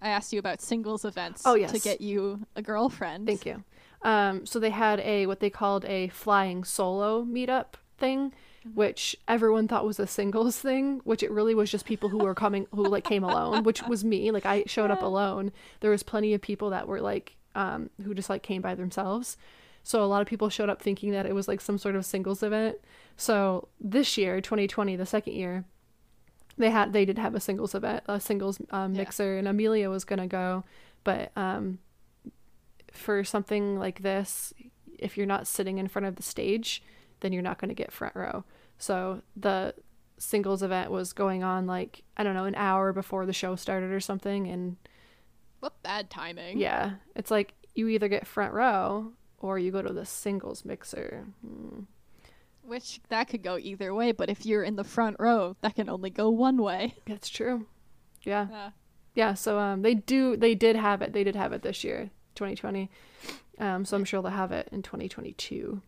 I asked you about singles events Oh, yes. to get you a girlfriend. Thank you. Um, so they had a what they called a flying solo meetup thing, which everyone thought was a singles thing, which it really was just people who were coming who like came alone, which was me. Like I showed up alone. There was plenty of people that were like um who just like came by themselves. So a lot of people showed up thinking that it was like some sort of singles event. So this year, 2020, the second year, they had they did have a singles event, a singles um, Yeah. mixer, and Amelia was gonna go, but um, for something like this, if you're not sitting in front of the stage, then you're not gonna get front row. So the singles event was going on like I don't know an hour before the show started or something, and What bad timing. yeah, it's like you either get front row or you go to the singles mixer. Hmm. Which that could go either way, but if you're in the front row, that can only go one way. That's true. Yeah. Uh, Yeah, so um they do they did have it. They did have it this year, 2020. Um so I'm sure they'll have it in 2022.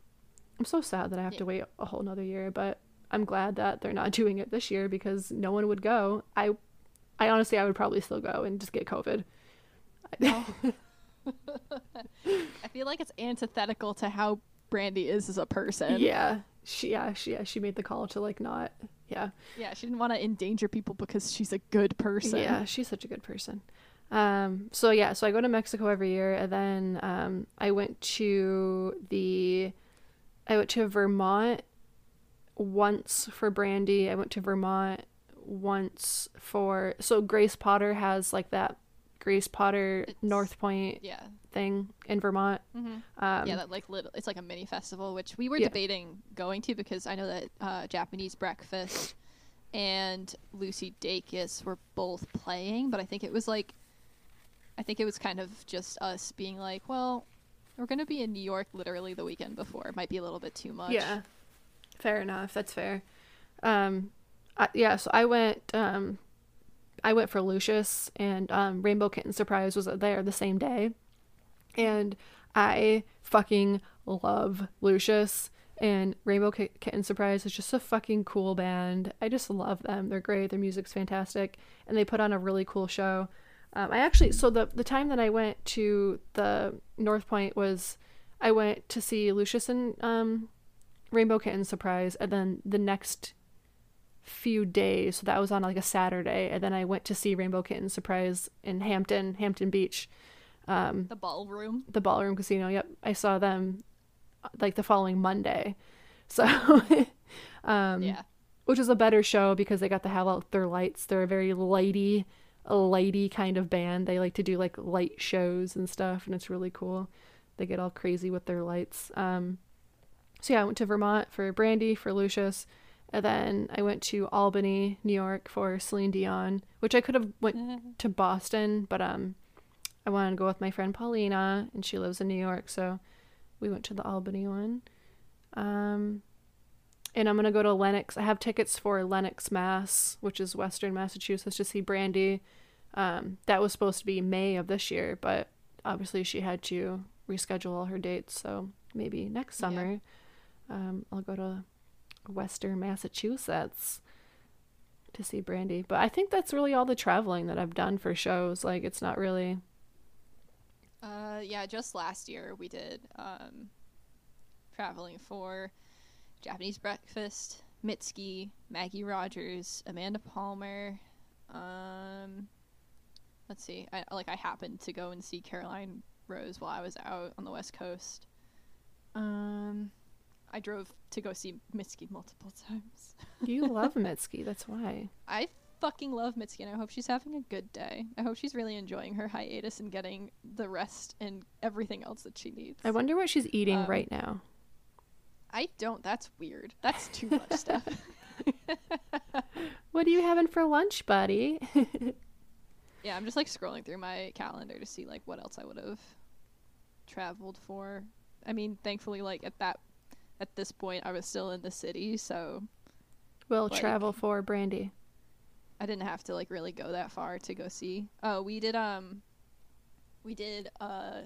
I'm so sad that I have to wait a whole nother year, but I'm glad that they're not doing it this year because no one would go. I I honestly I would probably still go and just get COVID. I feel like it's antithetical to how Brandi is as a person. yeah. She yeah, she yeah, she made the call to like not yeah. Yeah, she didn't want to endanger people because she's a good person. Yeah, she's such a good person. Um, so yeah, so I go to Mexico every year, and then um, I went to the, I went to Vermont once for Brandi. I went to Vermont once for so Grace Potter has like that Grace Potter It's- North Point Yeah. thing in Vermont. Mm-hmm. Um, yeah, that like little, it's like a mini festival, which we were Yeah. debating going to because I know that uh, Japanese Breakfast and Lucy Dacus were both playing, but I think it was like, I think it was kind of just us being like, well, we're gonna be in New York literally the weekend before. It might be a little bit too much. Yeah, fair enough. That's fair. Um, I, yeah. So I went. Um, I went for Lucius, and um, Rainbow Kitten Surprise was there the same day, and I fucking love Lucius. And Rainbow Ki- Kitten Surprise is just a fucking cool band. I just love them. They're great. Their music's fantastic, and they put on a really cool show. Um, I actually so the the time that I went to the North Point was I went to see Lucius and um, Rainbow Kitten Surprise, and then the next few days, so that was on like a Saturday, and then I went to see Rainbow Kitten Surprise in Hampton, Hampton Beach, um, The ballroom. the Ballroom Casino. Yep, I saw them uh, like the following Monday, so um, yeah. which is a better show because they got to have out their lights. They're a very lighty, a lighty kind of band. They like to do like light shows and stuff, and it's really cool. They get all crazy with their lights. Um, so yeah, I went to Vermont for Brandi for Lucius, and then I went to Albany, New York for Celine Dion, which I could have went to Boston, but um, I wanted to go with my friend Paulina, and she lives in New York, so we went to the Albany one. Um, and I'm gonna go to Lenox. I have tickets for Lenox, Mass, which is Western Massachusetts, to see Brandi. Um, that was supposed to be May of this year, but obviously she had to reschedule all her dates, so maybe next Yeah. summer, um, I'll go to Western Massachusetts to see Brandi. But I think that's really all the traveling that I've done for shows. Like it's not really Uh, yeah, just last year we did um, traveling for Japanese Breakfast, Mitski, Maggie Rogers, Amanda Palmer. Um, let's see, I like I happened to go and see Caroline Rose while I was out on the West Coast. Um, I drove to go see Mitski multiple times. you love Mitski, that's why. I fucking love Mitski, and I hope she's having a good day. I hope she's really enjoying her hiatus and getting the rest and everything else that she needs. I wonder what she's eating Um, right now. I don't. That's weird. That's too much stuff. What are you having for lunch, buddy? Yeah, I'm just like scrolling through my calendar to see like what else I would have traveled for. I mean, thankfully, like at that at this point, I was still in the city, so we'll Like- travel for Brandi. I didn't have to like really go that far to go see. Oh, we did um we did uh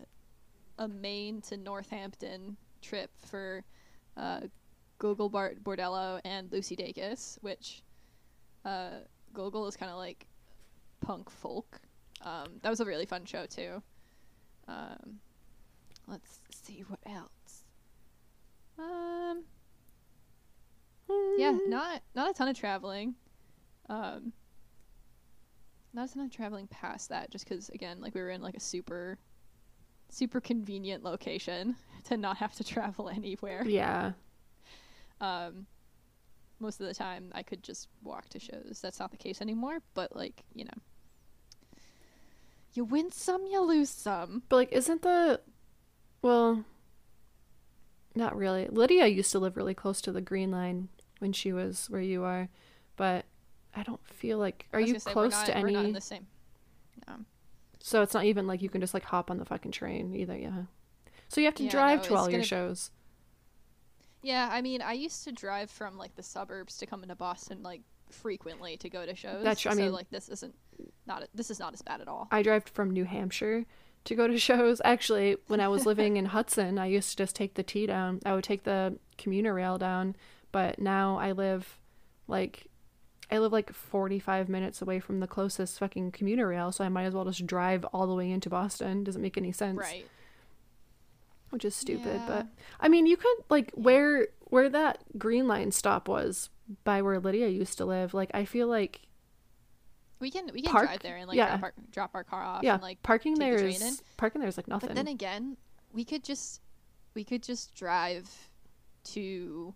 a Maine to Northampton trip for uh Gogol Bar- Bordello and Lucy Dacus, which uh Gogol is kind of like punk folk. Um that was a really fun show too. Um let's see what else. Um yeah, not not a ton of traveling. Um, not a ton of traveling past that, just because again, like we were in like a super, super convenient location to not have to travel anywhere. Yeah. Um, most of the time, I could just walk to shows. That's not the case anymore. But like you know, you win some, you lose some. But like isn't the well not really. Lydia used to live really close to the green line when she was where you are, but I don't feel like are you gonna say, close not- to any in the same. No. So it's not even like you can just like hop on the fucking train either, yeah. So you have to Yeah, drive no, to all your shows. Yeah, I mean, I used to drive from like the suburbs to come into Boston like frequently to go to shows. That's true, I so mean- like this isn't not this is not as bad at all. I drive from New Hampshire to go to shows. Actually, when I was living in Hudson, I used to just take the T down. I would take the commuter rail down, but now I live like I live like 45 minutes away from the closest fucking commuter rail, so I might as well just drive all the way into Boston. Doesn't make any sense. Right. Which is stupid, Yeah. but I mean, you could like where where that green line stop was by where Lydia used to live. Like I feel like We can we can Park- drive there and like yeah. drop, our, drop our car off yeah, and like parking take the is in. parking there's like nothing. But then again, we could just we could just drive to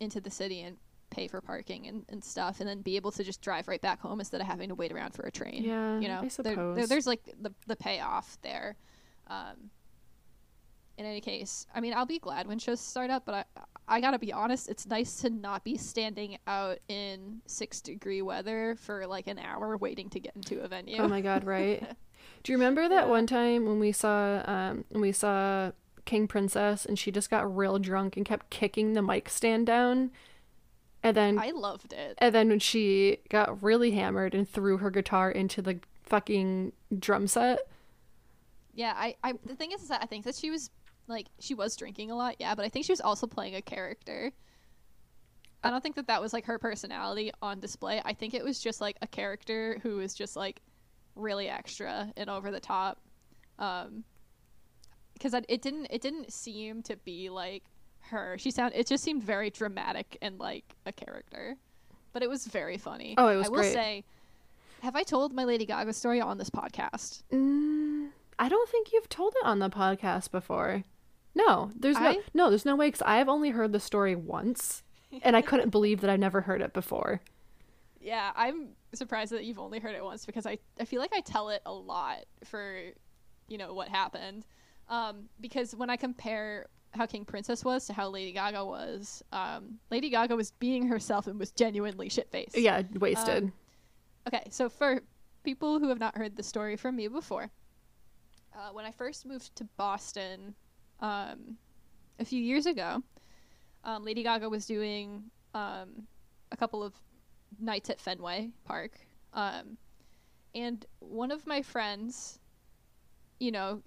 into the city and pay for parking and, and stuff and then be able to just drive right back home instead of having to wait around for a train. yeah, You know, I There- there- there's like the the payoff there. Um in any case, I mean, I'll be glad when shows start up, but I I gotta be honest, it's nice to not be standing out in six degree weather for like an hour waiting to get into a venue. Oh my god, right? Do you remember that Yeah. one time when we saw um when we saw King Princess and she just got real drunk and kept kicking the mic stand down? And then I loved it. and then when she got really hammered and threw her guitar into the fucking drum set. Yeah, I, I the thing is, is that I think that she was like she was drinking a lot, yeah, but I think she was also playing a character. I don't think that that was like her personality on display. I think it was just like a character who was just like really extra and over the top. Um because it didn't it didn't seem to be like her. She sound it just seemed very dramatic and like a character. But it was very funny. Oh, it was I will great. say have I told my Lady Gaga story on this podcast? Mm, I don't think you've told it on the podcast before. No, there's no I- no, there's no way because I've only heard the story once, and I couldn't believe that I've never heard it before. Yeah, I'm surprised that you've only heard it once because I, I feel like I tell it a lot for, you know, what happened. Um, because when I compare how King Princess was to how Lady Gaga was, um, Lady Gaga was being herself and was genuinely shit faced. Yeah, wasted. Okay, so for people who have not heard the story from me before, uh, when I first moved to Boston um, a few years ago, um, Lady Gaga was doing um, a couple of nights at Fenway Park. Um, and one of my friends, you know,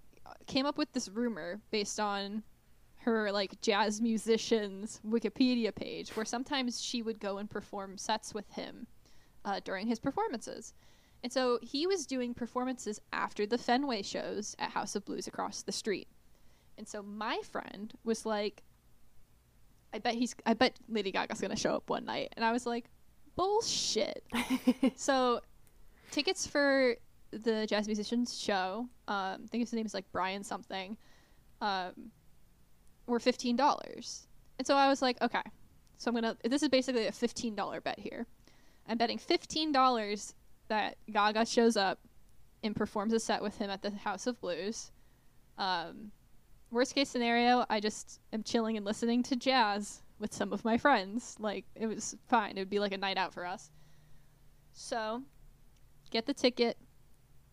came up with this rumor based on her like jazz musicians Wikipedia page where sometimes she would go and perform sets with him uh, during his performances. And so he was doing performances after the Fenway shows at House of Blues across the street. And so my friend was like, I bet he's, I bet Lady Gaga's gonna show up one night. And I was like, bullshit. so tickets for the jazz musicians show, um, I think his name is like Brian something, um, were fifteen dollars. And so I was like, okay, so I'm gonna. This is basically a fifteen dollar bet here. I'm betting fifteen dollars that Gaga shows up and performs a set with him at the House of Blues. Um, worst case scenario, I just am chilling and listening to jazz with some of my friends. Like it was fine. It would be like a night out for us. So, get the ticket,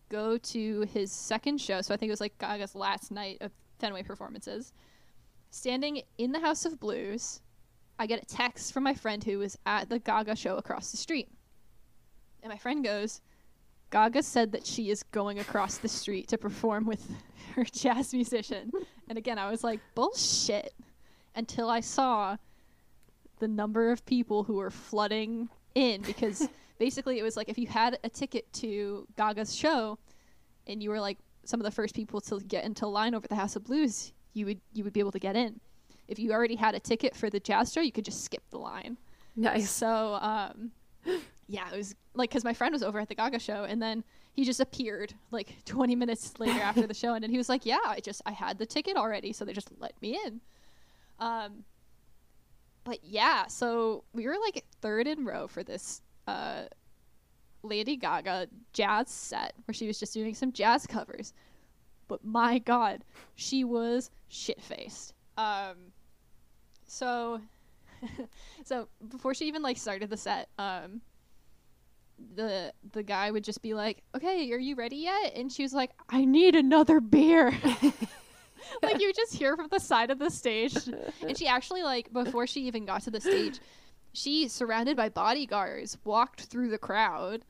go to his second show. So I think it was like Gaga's last night of Fenway performances. Standing in the House of Blues, I get a text from my friend who was at the Gaga show across the street. And my friend goes, Gaga said that she is going across the street to perform with her jazz musician. And again, I was like, bullshit. Until I saw the number of people who were flooding in because basically it was like if you had a ticket to Gaga's show and you were like some of the first people to get into line over at the House of Blues, you would you would be able to get in. If you already had a ticket for the jazz show, you could just skip the line. nice. So, um, yeah, it was like because my friend was over at the Gaga show, and then he just appeared like 20 minutes later after the show, and he was like, "Yeah, I just I had the ticket already, so they just let me in." Um, but yeah, so we were like third in row for this uh, Lady Gaga jazz set where she was just doing some jazz covers. But my God, she was shit faced. Um, so so before she even like started the set um the the guy would just be like okay are you ready yet? And she was like i need another beer. Like you just hear from the side of the stage. And she actually like before she even got to the stage she surrounded by bodyguards walked through the crowd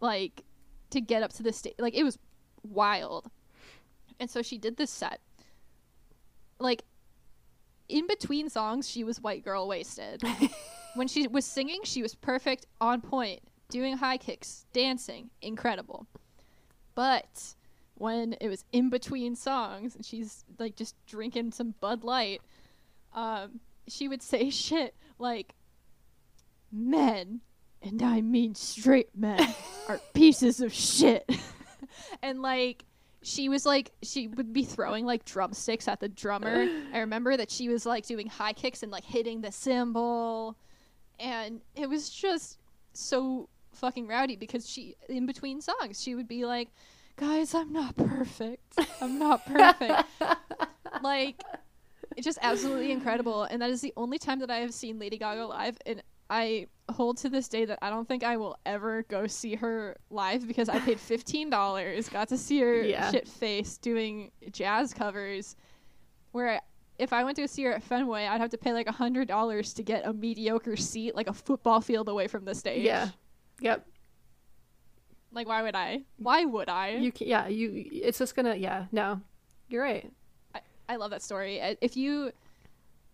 like to get up to the stage like it was wild. And so she did this set. Like in between songs, she was white girl wasted. when she was singing, she was perfect, on point, doing high kicks, dancing, incredible. But when it was in between songs and she's like just drinking some Bud Light, um, she would say shit like, "Men, and I mean straight men, are pieces of shit," and like she was like she would be throwing like drumsticks at the drummer. I remember that she was like doing high kicks and like hitting the cymbal, and it was just so fucking rowdy because she in between songs she would be like, "Guys, I'm not perfect. I'm not perfect." like it's just absolutely incredible and that is the only time that I have seen Lady Gaga live and I hold to this day that I don't think I will ever go see her live because I paid fifteen dollars, got to see her Yeah. shit face doing jazz covers. Where I, if I went to see her at Fenway, I'd have to pay like a hundred dollars to get a mediocre seat, like a football field away from the stage. Yeah. Yep. Like why would I? Why would I? You can, yeah, you it's just to yeah, no. You're right. I, I love that story. If you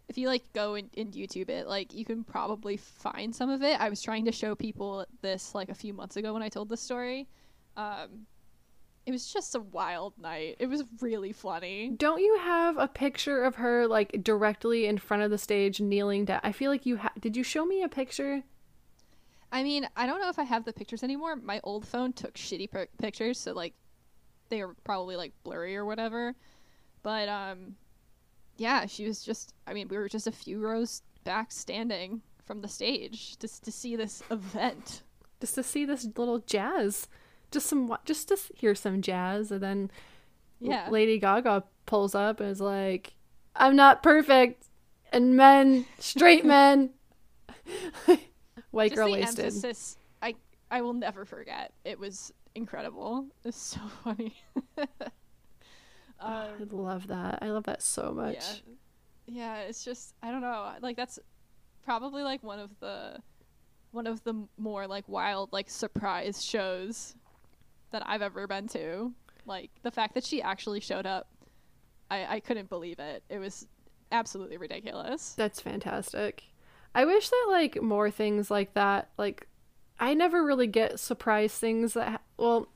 if you like go and, and YouTube it, like you can probably find some of it. I was trying to show people this like a few months ago when I told this story. Um, it was just a wild night. It was really funny. Don't you have a picture of her like directly in front of the stage kneeling down? I feel like you ha- Did you show me a picture? I mean, I don't know if I have the pictures anymore. My old phone took shitty per- pictures, so like they were probably like blurry or whatever. But um yeah, she was just I mean, we were just a few rows back standing from the stage just to see this event. Just to see this little jazz. Just some just to hear some jazz and then Yeah. Lady Gaga pulls up and is like, "I'm not perfect." And men, straight men, white just girl the wasted. emphasis I I will never forget. It was incredible. It was so funny. I um, love that. I love that so much. Yeah. Yeah, it's just I don't know. Like that's probably like one of the one of the more like wild like surprise shows that I've ever been to. Like the fact that she actually showed up. I I couldn't believe it. It was absolutely ridiculous. That's fantastic. I wish that like more things like that like I never really get surprise things that ha- well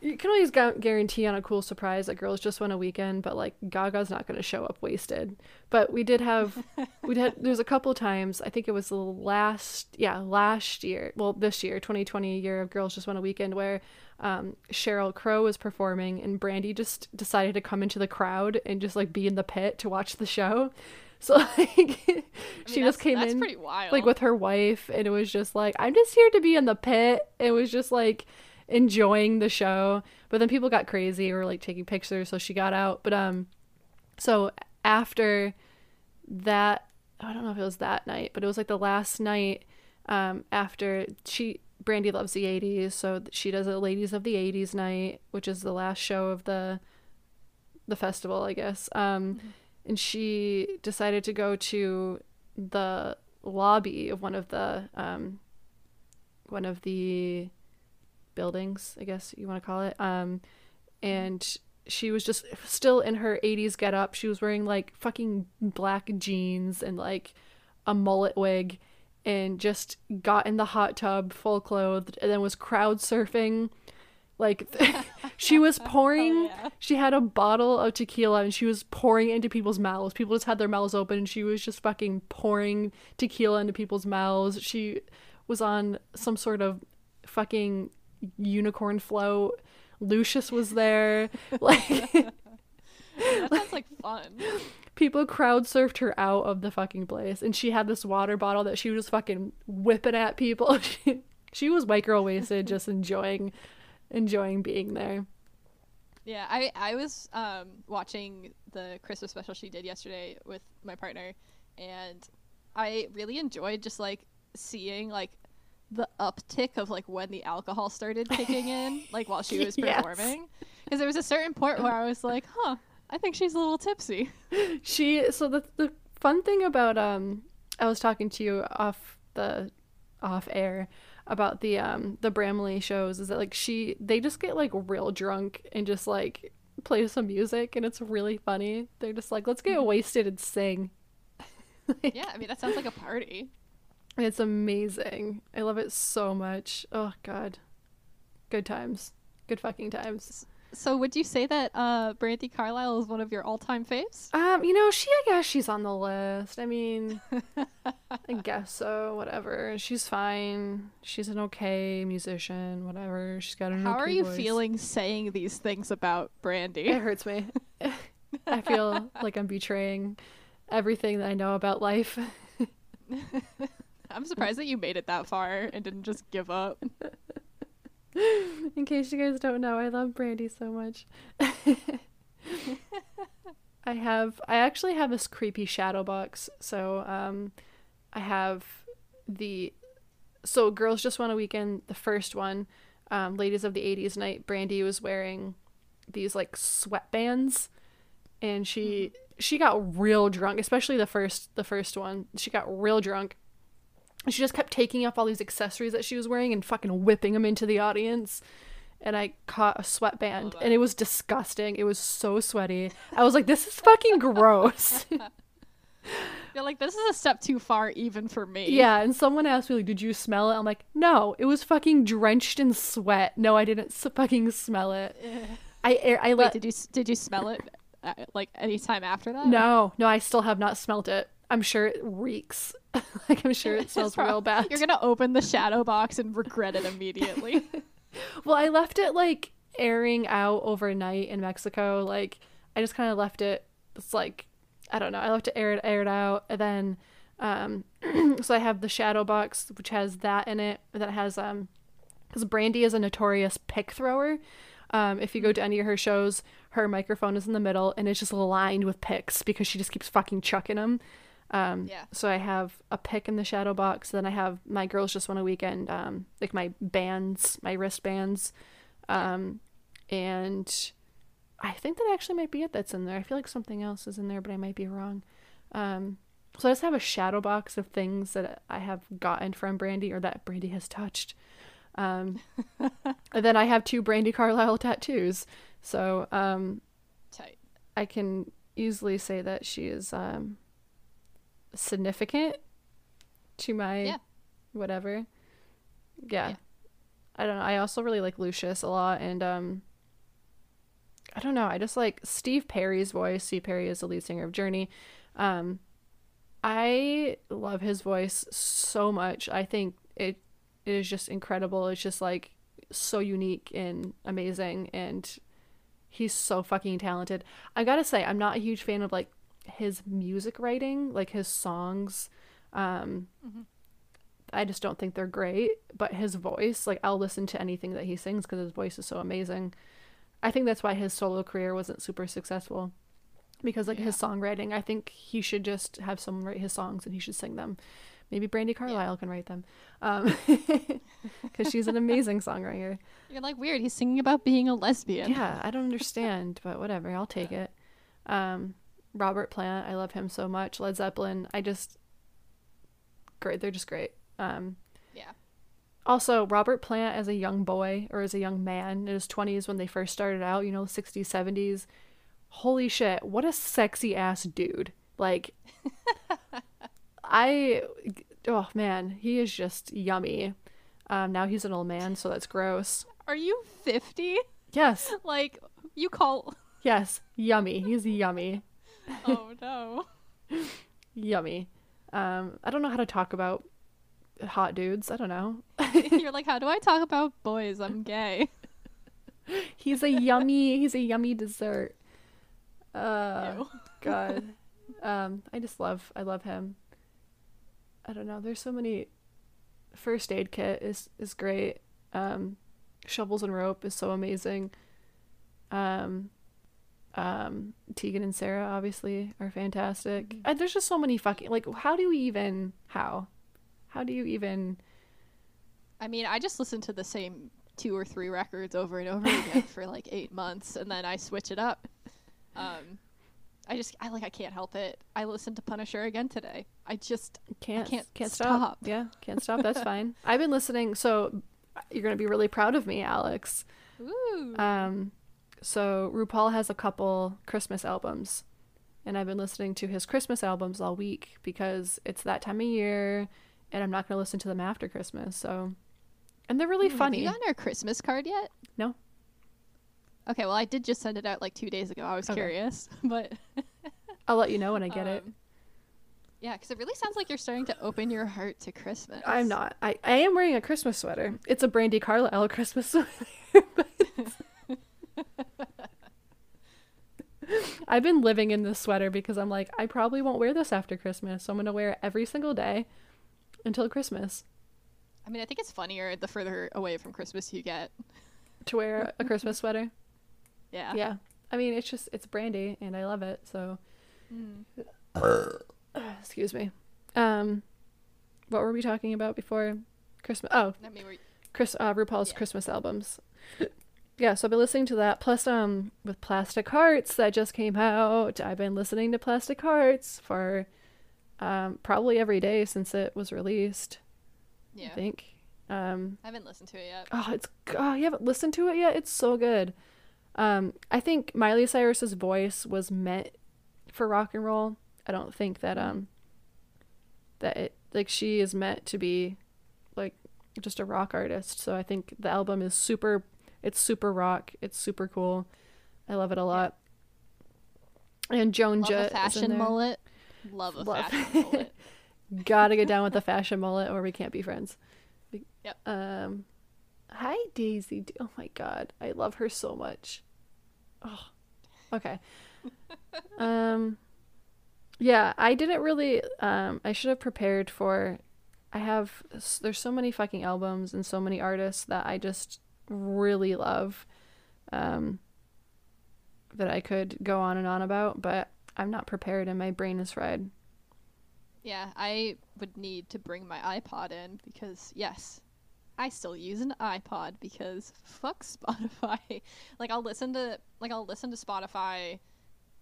you can always gu- guarantee on a cool surprise that Girls Just Want a Weekend but like Gaga's not going to show up wasted. But we did have we had there's a couple times I think it was the last yeah last year well this year 2020 year of Girls Just Want a Weekend where um, Sheryl Crow was performing and Brandi just decided to come into the crowd and just like be in the pit to watch the show. So like I mean, she just came that's in pretty wild. like with her wife and it was just like I'm just here to be in the pit. It was just like enjoying the show. But then people got crazy or like taking pictures so she got out. But um so after that I don't know if it was that night, but it was like the last night um after she Brandi loves the 80s, so she does a Ladies of the 80s night, which is the last show of the the festival, I guess. Um and she decided to go to the lobby of one of the um one of the buildings, I guess you want to call it. Um and she was just still in her 80s getup. She was wearing like fucking black jeans and like a mullet wig and just got in the hot tub full clothed and then was crowd surfing like she was pouring yeah. she had a bottle of tequila and she was pouring into people's mouths. People just had their mouths open and she was just fucking pouring tequila into people's mouths. She was on some sort of fucking unicorn float. Lucius was there. Like that sounds like fun. people crowd surfed her out of the fucking place and she had this water bottle that she was fucking whipping at people. She, she was white girl wasted just enjoying enjoying being there. Yeah, I I was um watching the Christmas special she did yesterday with my partner, and I really enjoyed just like seeing like the uptick of like when the alcohol started kicking in, like while she was performing, because there was a certain point where I was like, huh, I think she's a little tipsy. she so the the fun thing about um I was talking to you off the off air about the um the Bramley shows is that like she they just get like real drunk and just like play some music and it's really funny. They're just like, let's get wasted and sing. like, yeah, I mean that sounds like a party. It's amazing. I love it so much. Oh god. Good times. Good fucking times. So would you say that uh Brandi Carlile is one of your all-time faves? Um, you know, she I guess she's on the list. I mean, I guess so, whatever. She's fine. She's an okay musician, whatever. She's got an How okay are you voice. feeling saying these things about Brandi? It hurts me. I feel like I'm betraying everything that I know about life. I'm surprised that you made it that far and didn't just give up. In case you guys don't know, I love Brandi so much. I have I actually have this creepy shadow box. So um I have the so girls just want a weekend, the first one, um, ladies of the 80s night, Brandi was wearing these like sweatbands and she she got real drunk, especially the first the first one. She got real drunk she just kept taking off all these accessories that she was wearing and fucking whipping them into the audience. And I caught a sweatband Love and it was disgusting. It was so sweaty. I was like, this is fucking gross. You're like, this is a step too far even for me. yeah. And someone asked me, like, did you smell it? I'm like, no, it was fucking drenched in sweat. No, I didn't s- fucking smell it. I, I Wait, let, did you did you smell it uh, like any time after that? no, no, I still have not smelled it. I'm sure it reeks. like, I'm sure it smells real bad. You're gonna open the shadow box and regret it immediately. Well, I left it like airing out overnight in Mexico. Like I just kind of left it. It's like I don't know. I left it aired aired out, and then um, so I have the shadow box which has that in it. That has um, because Brandi is a notorious pick thrower. Um, if you go to any of her shows, her microphone is in the middle and it's just lined with picks because she just keeps fucking chucking them. Um, Yeah. So I have a pick in the shadow box. Then I have my girls just want a weekend, um, like my bands, my wristbands, um, and I think that actually might be it. That's in there. I feel like something else is in there, but I might be wrong. Um, so I just have a shadow box of things that I have gotten from Brandi or that Brandi has touched. Um, and then I have two Brandi Carlile tattoos. So um, Tight. I can easily say that she is um, significant to my Yeah. whatever. Yeah. Yeah. I don't know. I also really like Lucius a lot and um I don't know. I just like Steve Perry's voice. Steve Perry is the lead singer of Journey. Um I love his voice so much. I think it, it is just incredible. It's just like so unique and amazing and he's so fucking talented. I gotta say, I'm not a huge fan of like his music writing, like his songs. Um, I just don't think they're great. But his voice, like I'll listen to anything that he sings because his voice is so amazing. I think that's why his solo career wasn't super successful because like his songwriting, I think he should just have someone write his songs and he should sing them. Maybe Brandi Carlile can write them, because she's an amazing songwriter. You're like weird. He's singing about being a lesbian. Yeah, I don't understand, but whatever. I'll take it. Um, Robert Plant, I love him so much. Led Zeppelin, I just great. They're just great. Um, Yeah. also, Robert Plant as a young boy or as a young man in his twenties when they first started out, you know, sixties, seventies. Holy shit! What a sexy ass dude. Like, I, oh man, he is just yummy. Um, now he's an old man, so that's gross. Are you 50? Yes, Like you call? yes, yummy. He's yummy. Oh no. Yummy. Um, I don't know how to talk about hot dudes. I don't know. You're like, how do I talk about boys? I'm gay. He's a yummy. He's a yummy dessert. Uh. God. Um, I just love. I love him. I don't know. There's so many. First aid kit is is great. Um, shovels and rope is so amazing. Um, um, Tegan and Sara obviously are fantastic. Uh, there's just so many fucking like. How do you even how? How do you even? I mean, I just listen to the same two or three records over and over again for like eight months, and then I switch it up. Um, I just, I like, I can't help it. I listened to Punisher again today. I just, Can't can't can't stop. stop. Yeah, can't stop. That's fine. I've been listening. So you're gonna be really proud of me, Alex. ooh, Um, So RuPaul has a couple Christmas albums, and I've been listening to his Christmas albums all week because it's that time of year, and I'm not gonna listen to them after Christmas. So, and they're really Hmm, funny. Have you gotten our Christmas card yet? No. Okay, well, I did just send it out like two days ago. I was Okay. curious, but I'll let you know when I get it. um, Yeah, because it really sounds like you're starting to open your heart to Christmas. I'm not. I, I am wearing a Christmas sweater. It's a Brandi Carlile Christmas sweater. I've been living in this sweater because I'm like, I probably won't wear this after Christmas. So I'm going to wear it every single day until Christmas I mean, I think it's funnier the further away from Christmas you get. to wear a Christmas sweater. Yeah. Yeah. I mean, it's just, it's Brandi and I love it. So, Mm. excuse me. Um, what were we talking about before Christmas? Oh, I mean, we're, Chris uh, RuPaul's Yeah. Christmas albums. Yeah, so I've been listening to that. Plus, um, with Plastic Hearts that just came out, I've been listening to Plastic Hearts for um probably every day since it was released. yeah. I think. Um, I haven't listened to it yet. oh, it's oh, you haven't listened to it yet? It's so good. Um, I think Miley Cyrus's voice was meant for rock and roll. I don't think that um that it like she is meant to be like just a rock artist. So I think the album is super it's super rock. It's super cool. I love it a lot. And Joan Love Jett a is in fashion mullet. Love a Love- fashion mullet. Gotta get down with the fashion mullet or we can't be friends. Yep. Um, hi Daisy. Oh my god, I love her so much. Oh, okay. um, yeah, I didn't really. Um, I should have prepared for. I have. There's so many fucking albums and so many artists that I just really love. Um, that I could go on and on about, but I'm not prepared and my brain is fried. Yeah, I would need to bring my iPod in because yes, I still use an iPod because fuck Spotify. like I'll listen to like I'll listen to Spotify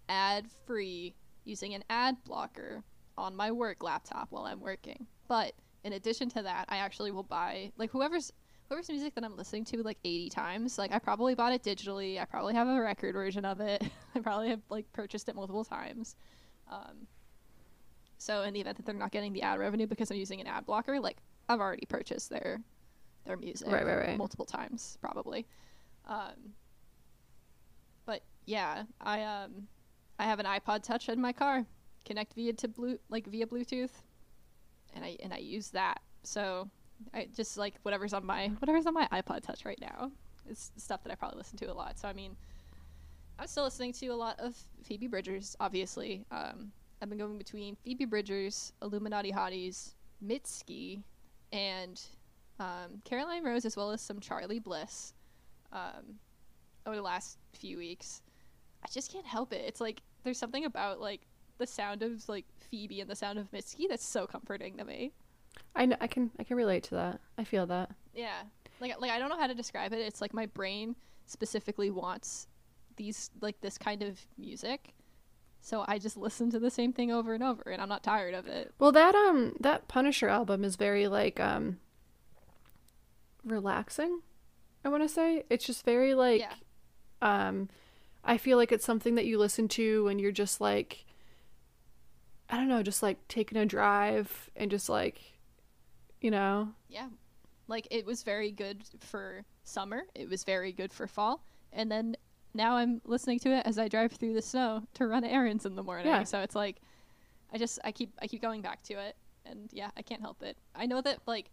ad free using an ad blocker on my work laptop while I'm working. But in addition to that, I actually will buy like whoever's whoever's music that I'm listening to like 80 times. Like I probably bought it digitally. I probably have a record version of it. I probably have like purchased it multiple times. Um, so in the event that they're not getting the ad revenue because I'm using an ad blocker, like I've already purchased their their music Right, right, right. multiple times probably. Um, but yeah, I um I have an iPod Touch in my car, connect via to blue like via Bluetooth, and I and I use that. So I just like whatever's on my whatever's on my iPod Touch right now is stuff that I probably listen to a lot. So I mean, I'm still listening to a lot of Phoebe Bridgers, obviously. Um, I've been going between Phoebe Bridgers, Illuminati Hotties, Mitski, and um, Caroline Rose, as well as some Charly Bliss um, over the last few weeks. I just can't help it. It's like there's something about like the sound of like Phoebe and the sound of Mitski that's so comforting to me. I know, I can I can relate to that. I feel that. Yeah. Like like I don't know how to describe it. It's like my brain specifically wants these like this kind of music. So I just listen to the same thing over and over and I'm not tired of it. Well, that um that Punisher album is very like um relaxing. I want to say it's just very like Yeah. um I feel like it's something that you listen to when you're just like I don't know, just like taking a drive and just like you know. Yeah. Like it was very good for summer. It was very good for fall. And then now I'm listening to it as I drive through the snow to run errands in the morning. Yeah. So it's like I just I keep I keep going back to it and yeah, I can't help it. I know that like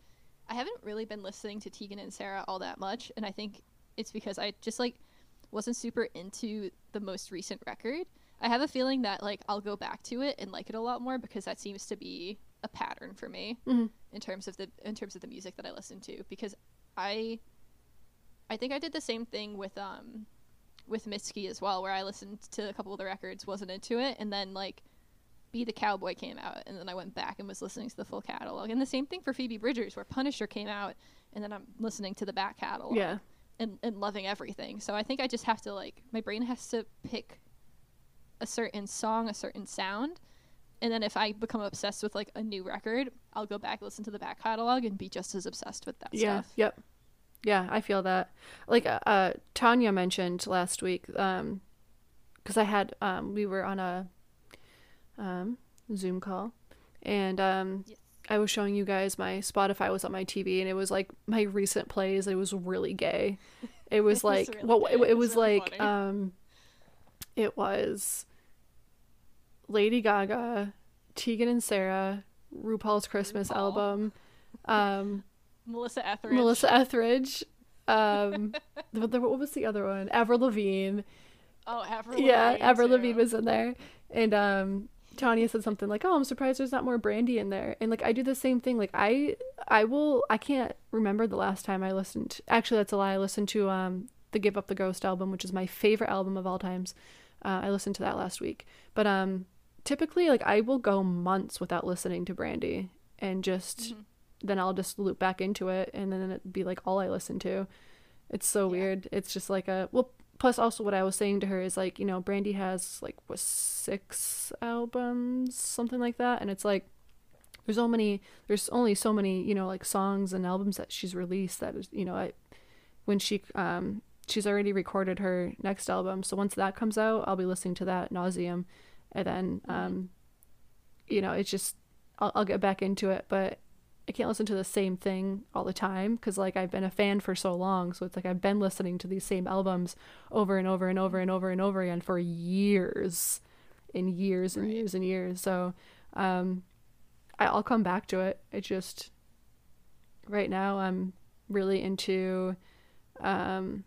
I haven't really been listening to Tegan and Sara all that much and I think it's because I just like wasn't super into the most recent record. I have a feeling that like I'll go back to it and like it a lot more because that seems to be a pattern for me Mhm. in terms of the in terms of the music that I listen to because I I think I did the same thing with um with Mitski as well where I listened to a couple of the records wasn't into it and then like Be the Cowboy came out and then I went back and was listening to the full catalog and the same thing for Phoebe Bridgers where Punisher came out and then I'm listening to the back catalog Yeah. and, and loving everything. So I think I just have to like my brain has to pick a certain song, a certain sound, and then if I become obsessed with like a new record, I'll go back listen to the back catalog and be just as obsessed with that Yeah. stuff. Yep. Yeah, I feel that. Like uh, uh Tanya mentioned last week, um, because I had um we were on a um Zoom call, and um Yes. I was showing you guys my Spotify was on my TV, and it was like my recent plays. It was really gay. It was like well, gay. it, It it was was really like funny. um, it was Lady Gaga, Tegan and Sara, RuPaul's Christmas RuPaul. album, um, Melissa Etheridge. Melissa Etheridge, um, the, the, what was the other one? Avril Lavigne. Oh, Avril yeah, Lavigne, Avril too. Lavigne was in there, and um, Tanya said something like, "Oh, I'm surprised there's not more Brandi in there." And like I do the same thing. Like I, I will. I can't remember the last time I listened. Actually, that's a lie. I listened to um the Give Up the Ghost album, which is my favorite album of all times. Uh, I listened to that last week. But um, typically, like I will go months without listening to Brandi, and just Mhm. then I'll just loop back into it, and then it'd be like all I listen to. It's so Yeah. weird. It's just like a well. Plus, also what I was saying to her is like you know Brandi has like what six albums, something like that, and it's like there's so many. There's only so many you know like songs and albums that she's released that is you know I when she um she's already recorded her next album. So once that comes out, I'll be listening to that nauseum, and then um you know it's just I'll, I'll get back into it, but I can't listen to the same thing all the time because like I've been a fan for so long. So it's like I've been listening to these same albums over and over and over and over and over again for years and years and Right. years and years. So um, I, I'll come back to it. It just right now I'm really into um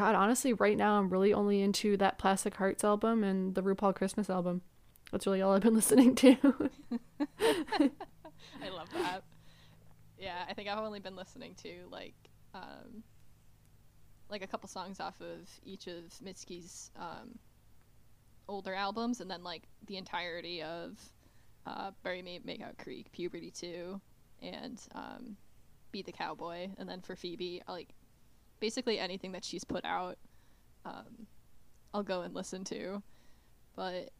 God, honestly, right now I'm really only into that Plastic Hearts album and the RuPaul Christmas album. That's really all I've been listening to. I love that. Yeah, I think I've only been listening to like um like a couple songs off of each of Mitski's um older albums and then like the entirety of uh Bury Me at Makeout Creek, Puberty 2 and um Be the Cowboy and then for Phoebe, like basically anything that she's put out um I'll go and listen to. But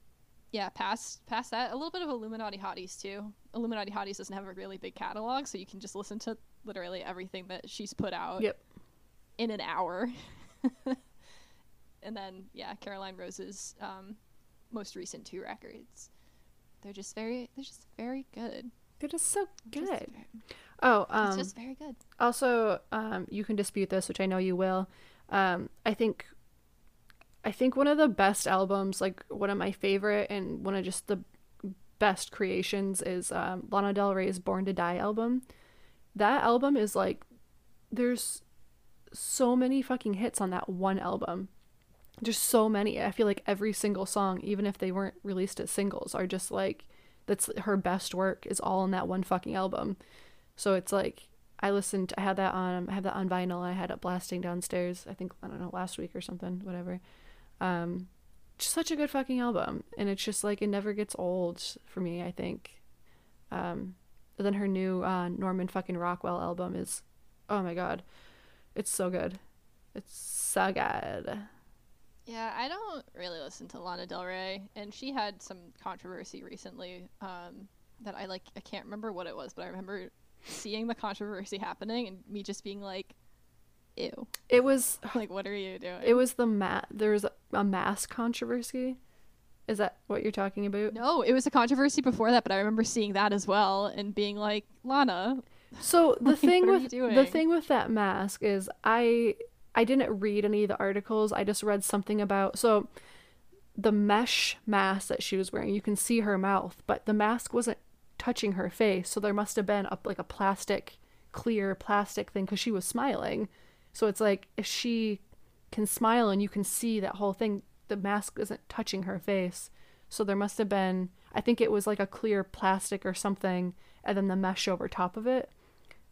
yeah, past past that, a little bit of Illuminati Hotties too. Illuminati Hotties doesn't have a really big catalog, so you can just listen to literally everything that she's put out Yep. in an hour. and then yeah, Caroline Rose's um, most recent two records. They're just very they're just very good. They're just so Just good. very- Oh, it's um, just very good. also, um, you can dispute this, which I know you will. Um, I think, I think one of the best albums, like one of my favorite and one of just the best creations, is um, Lana Del Rey's "Born to Die" album. That album is like, there's so many fucking hits on that one album. There's so many. I feel like every single song, even if they weren't released as singles, are just like that's her best work is all in that one fucking album. So it's like I listened. I had that on. I have that on vinyl. I had it blasting downstairs. I think I don't know last week or something. Whatever. Um, just such a good fucking album, and it's just like it never gets old for me. I think. Um, and then her new uh, Norman fucking Rockwell album is, oh my god, it's so good. It's so good. Yeah, I don't really listen to Lana Del Rey, and she had some controversy recently um, that I like. I can't remember what it was, but I remember seeing the controversy happening and me just being like, "Ew, It was like what are you doing?" it was the mat. There was a mask controversy. Is that what you're talking about? no, it was a controversy before that, but I remember seeing that as well and being like, "Lana, So the Like, thing with the thing with that mask is I I didn't read any of the articles. I just read something about so the mesh mask that she was wearing. You can see her mouth, but the mask wasn't touching her face. So there must have been a, like a plastic clear plastic thing cuz she was smiling. So it's like if she can smile and you can see that whole thing, the mask isn't touching her face. So there must have been I think it was like a clear plastic or something and then the mesh over top of it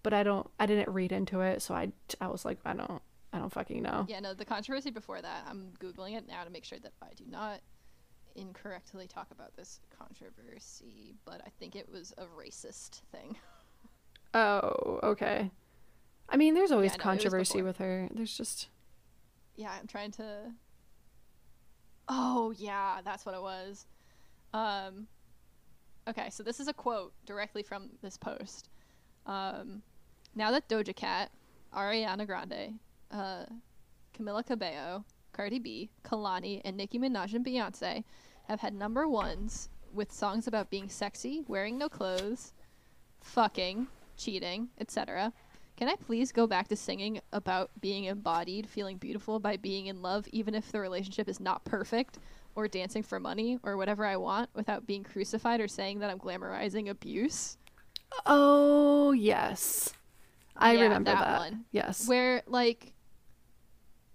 but I don't I didn't read into it so I I was like I don't I don't fucking know. Yeah, no, the controversy before that, I'm Googling it now to make sure that I do not incorrectly talk about this controversy, but I think it was a racist thing. Oh, okay. I mean, there's always Yeah, no, controversy with her. There's just Yeah, I'm trying to. Oh, yeah, that's what it was. Um, okay, so this is a quote directly from this post. Um, now that Doja Cat Ariana Grande, uh, Camila Cabello, Cardi B, Kehlani, and Nicki Minaj and Beyonce have had number ones with songs about being sexy, wearing no clothes, fucking, cheating, etc. Can I please go back to singing about being embodied, feeling beautiful by being in love, even if the relationship is not perfect, or dancing for money, or whatever I want, without being crucified or saying that I'm glamorizing abuse? Oh yes, I Yeah, remember that that. one. Yes. where like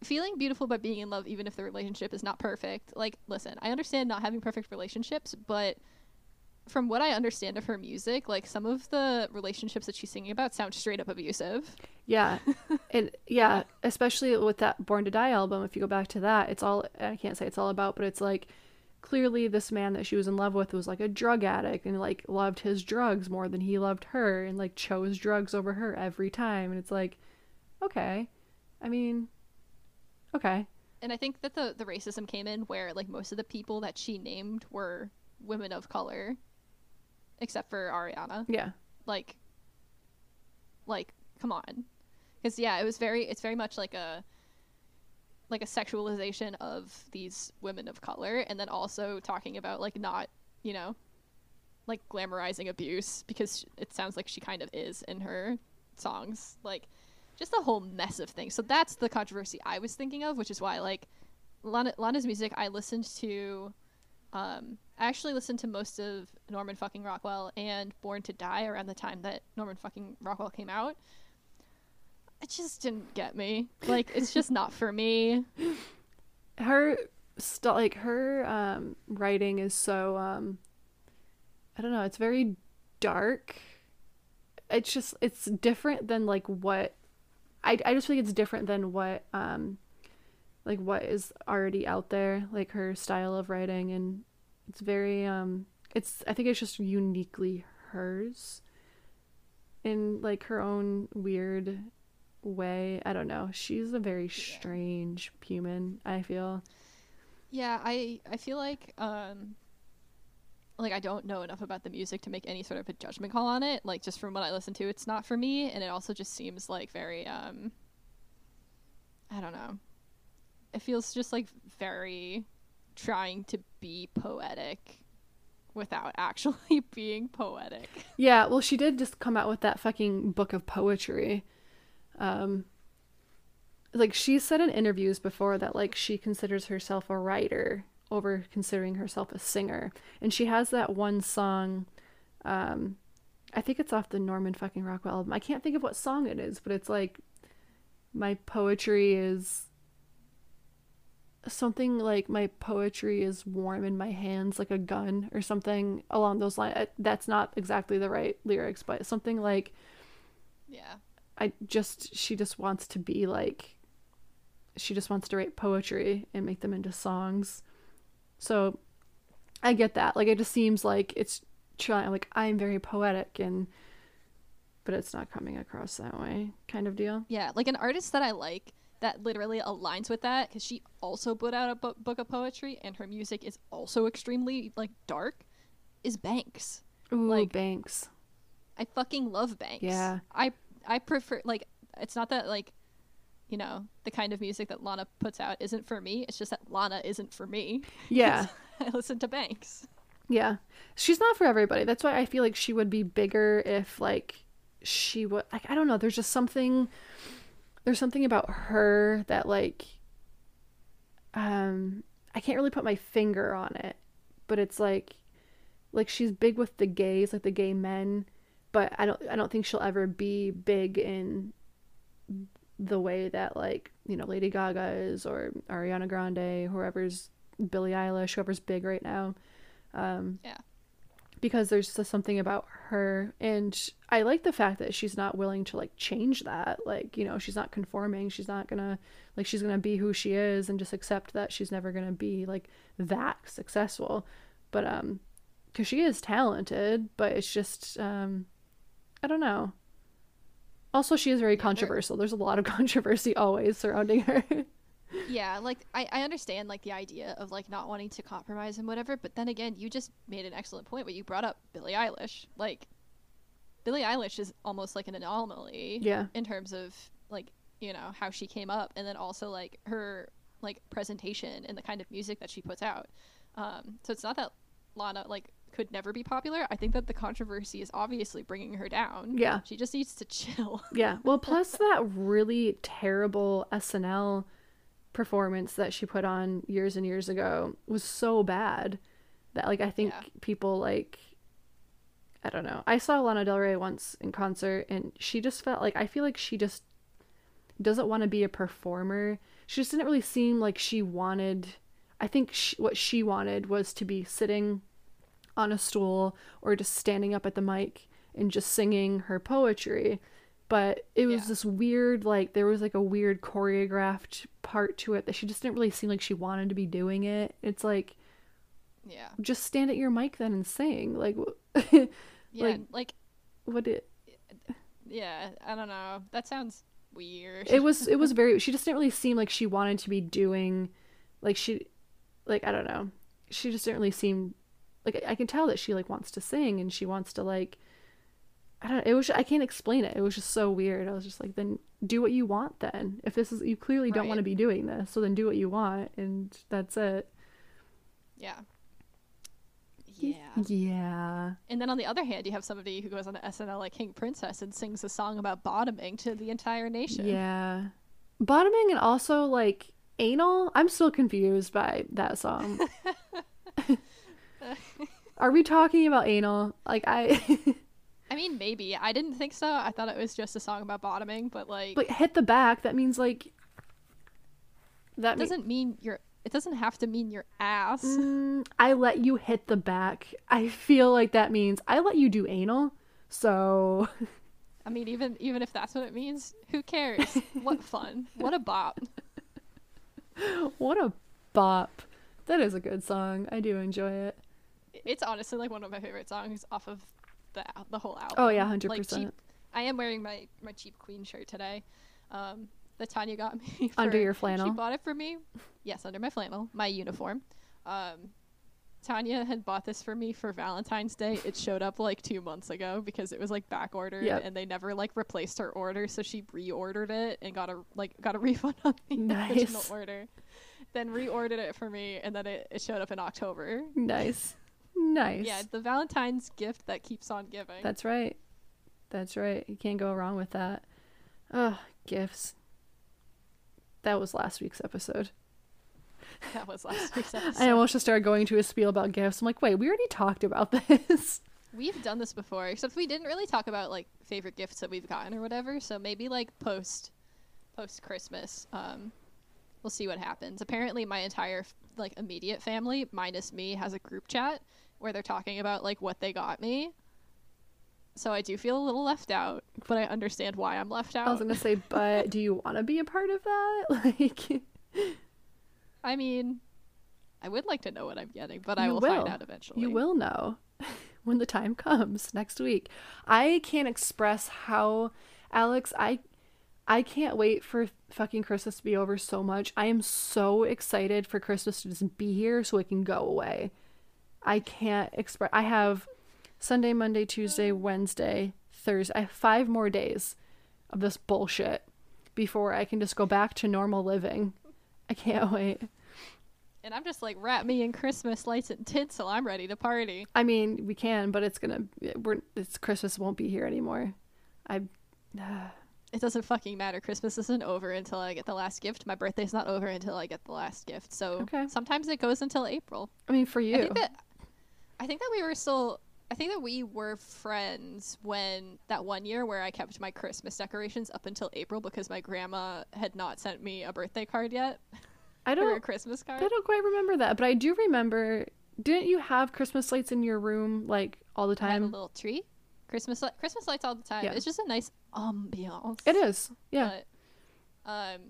feeling beautiful by being in love even if the relationship is not perfect like listen i understand not having perfect relationships but from what i understand of her music like some of the relationships that she's singing about sound straight up abusive Yeah. and yeah, especially with that Born to Die album, if you go back to that, it's all I can't say it's all about, but it's like clearly this man that she was in love with was like a drug addict and like loved his drugs more than he loved her and like chose drugs over her every time. And it's like, okay. I mean, okay. and i think that the the racism came in where like most of the people that she named were women of color except for ariana Yeah. like like come on because yeah it was very it's very much like a like a sexualization of these women of color and then also talking about like not you know like glamorizing abuse because it sounds like she kind of is in her songs like just a whole mess of things so that's the controversy i was thinking of which is why like Lana, lana's music i listened to um, I actually listened to most of Norman fucking Rockwell and Born to Die around the time that Norman fucking Rockwell came out. It just didn't get me. Like, it's just not for me. her st- like her um writing is so um i don't know it's very dark it's just it's different than like what i i just think it's different than what um like what is already out there like her style of writing and it's very um it's i think it's just uniquely hers in like her own weird way. I don't know. She's a very strange human i feel. Yeah, I I feel like um like I don't know enough about the music to make any sort of a judgment call on it. Like just from what I listen to, it's not for me and it also just seems like very um I don't know. It feels just like very trying to be poetic without actually being poetic. Yeah, well, she did just come out with that fucking book of poetry. Um, like she said in interviews before that like she considers herself a writer over considering herself a singer, and she has that one song. Um, I think it's off the Norman fucking Rockwell album. I can't think of what song it is, but it's like my poetry is something like my poetry is warm in my hands like a gun or something along those lines that's not exactly the right lyrics but something like Yeah. i just she just wants to be like she just wants to write poetry and make them into songs so i get that like it just seems like it's trying like i'm very poetic and but it's not coming across that way kind of deal Yeah, like an artist that I like that literally aligns with that because she also put out a bu- book of poetry and her music is also extremely like dark is Banks. Ooh, Like- banks I fucking love Banks. Yeah. I I prefer like it's not that like you know the kind of music that Lana puts out isn't for me. It's just that Lana isn't for me. yeah I listen to Banks. Yeah. She's not for everybody. That's why I feel like she would be bigger if like she would like I don't know, there's just something there's something about her that like um I can't really put my finger on it, but it's like like she's big with the gays, like the gay men, but I don't I don't think she'll ever be big in the way that like, you know, Lady Gaga is or Ariana Grande, whoever's Billie Eilish, whoever's big right now. Um Yeah. because there's just something about her and i like the fact that she's not willing to like change that like you know she's not conforming she's not gonna like she's gonna be who she is and just accept that she's never gonna be like that successful but um because she is talented but it's just um i don't know also she is very controversial. There's a lot of controversy always surrounding her. Yeah, like I, I understand like the idea of like not wanting to compromise and whatever, but then again, you just made an excellent point when you brought up Billie Eilish. Like Billie Eilish is almost like an anomaly yeah. in terms of like you know how she came up and then also like her like presentation and the kind of music that she puts out. Um so it's not that lana like could never be popular i think that the controversy is obviously bringing her down Yeah. she just needs to chill Yeah. Well, plus that really terrible SNL performance that she put on years and years ago was so bad that like I think Yeah. people like I don't know. I saw Lana Del Rey once in concert and she just felt like I feel like she just doesn't want to be a performer. She just didn't really seem like she wanted I think she, what she wanted was to be sitting on a stool or just standing up at the mic and just singing her poetry. But it was Yeah. this weird like there was like a weird choreographed part to it that she just didn't really seem like she wanted to be doing it. It's like yeah. just stand at your mic then and sing. Like yeah Like- like what it yeah i don't know. That sounds weird. It was it was very she just didn't really seem like she wanted to be doing like she like i don't know. She just didn't really seem like i can tell that she like wants to sing and she wants to like i don't know it was i can't explain it. It was just so weird. I was just like then do what you want then. If this is you clearly don't want to be doing this so then do what you want and that's it. Yeah. Yeah. yeah. And then on the other hand, you have somebody who goes on to SNL like King Princess and sings a song about bottoming to the entire nation. yeah. Bottoming and also like anal? I'm still confused by that song are we talking about anal like i I mean, maybe. I didn't think so. I thought it was just a song about bottoming, but like, But hit the back, that means like that doesn't mean your. It doesn't have to mean your ass. mm, I let you hit the back. I feel like that means I let you do anal. So I mean, even even if that's what it means, who cares? what fun! What a bop! what a bop. That is a good song. I do enjoy it. It's honestly like one of my favorite songs off of the the whole album. Oh yeah, hundred Like, percent. I am wearing my my cheap queen shirt today. Um, that Tanya got me Under for- your She flannel. bought it for me. Yes, under my flannel, my uniform. Um, Tanya had bought this for me for Valentine's Day. It showed up like two months ago because it was like back ordered Yep. and they never like replaced her order, so she reordered it and got a like got a refund on the original Nice. order. Then reordered it for me, and then it, it showed up in October. Nice. Nice. Yeah, the Valentine's gift that keeps on giving. That's right. That's right. You can't go wrong with that. Ugh, gifts. That was last week's episode. that was last week's episode. I almost just started going to a spiel about gifts. I'm like, wait, we already talked about this. We've done this before, except we didn't really talk about like favorite gifts that we've gotten or whatever. So maybe like post post Christmas, um, we'll see what happens. Apparently, my entire like immediate family, minus me, has a group chat where they're talking about like what they got me. So I do feel a little left out, but I understand why I'm left out. I was gonna say, but do you want to be a part of that? Like, I mean, I would like to know what I'm getting, but I You will, find out eventually. you will know when the time comes next week. I can't express how, Alex. I, I can't wait for fucking Christmas to be over so much. I am so excited for Christmas to just be here so it can go away. I can't express. I have Sunday, Monday, Tuesday, Wednesday, Thursday. I have five more days of this bullshit before I can just go back to normal living. I can't wait. And I'm just like, wrap me in Christmas lights and tinsel. I'm ready to party. I mean, we can, but it's gonna. We're. It's Christmas won't be here anymore. I. It doesn't fucking matter. Christmas isn't over until I get the last gift. My birthday's not over until I get the last gift. So Okay. sometimes it goes until April. I mean, for you. I think that I think that we were still I think that we were friends when that one year where I kept my Christmas decorations up until April because my grandma had not sent me a birthday card yet I or a don't. Christmas card. I don't quite remember that, but I do remember. Didn't you have Christmas lights in your room like all the had a little tree. Christmas li- Christmas lights all the time. Yeah. It's just a nice ambiance. It is. Yeah. But, um,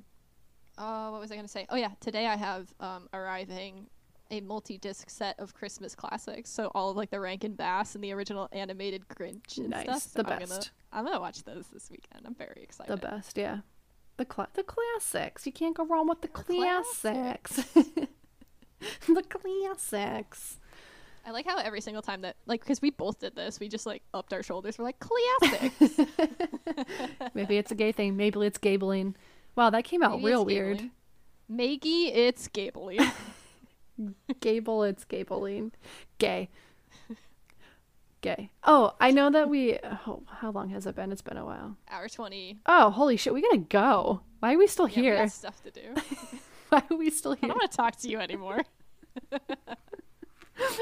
oh, what was I gonna say? Oh yeah, today I have um arriving a multi-disc set of Christmas classics. So all of like the Rankin Bass and the original animated Grinch and Nice, stuff. So the I'm Gonna, best. I'm gonna watch those this weekend. I'm very excited. the best. Yeah. The cla- the classics. You can't go wrong with the The classics. the classics. I like how every single time that like because we both did this, we just like upped our shoulders. We're like classics. Maybe it's a gay thing. Maybe it's gabling. Wow, that came out Maybe real weird. Maggie, it's gabling. Gable, it's gabling. Gay. Gay. Oh, I know that we. Oh, how long has it been? It's been a while. Hour twenty. Oh, holy shit, we gotta go. Why are we still Yeah, we here? got stuff to do. Why are we still here? I don't want to talk to you anymore.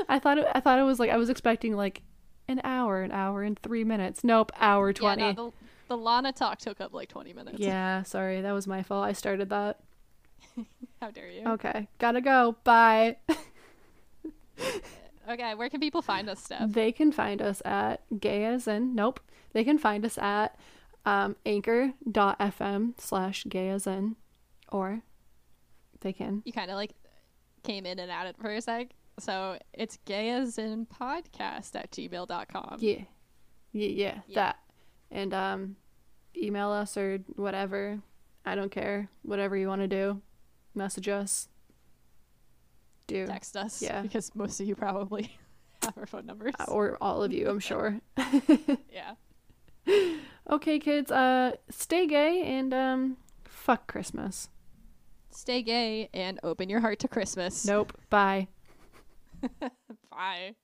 I thought it, I thought it was like I was expecting like an hour, an hour and three minutes. Nope, hour Yeah, twenty. no, the, the Lana talk took up like twenty minutes. Yeah, sorry, that was my fault. I started that. How dare you? Okay, gotta go. Bye. Okay, where can people find us, Steph? They can find us at gay as in nope. They can find us at um, anchor.fm slash gay as in or they can. You kind of like came in and out it for a sec. So it's gay as in podcast at gmail.com. Yeah. Yeah, yeah, Yeah. that. And um email us or whatever. I don't care. Whatever you want to do. Message us. Do. Text us. Yeah. Because most of you probably have our phone numbers. Uh, Or all of you, I'm sure. yeah. okay, kids, uh stay gay and um fuck Christmas. Stay gay and open your heart to Christmas. Nope. Bye. Bye.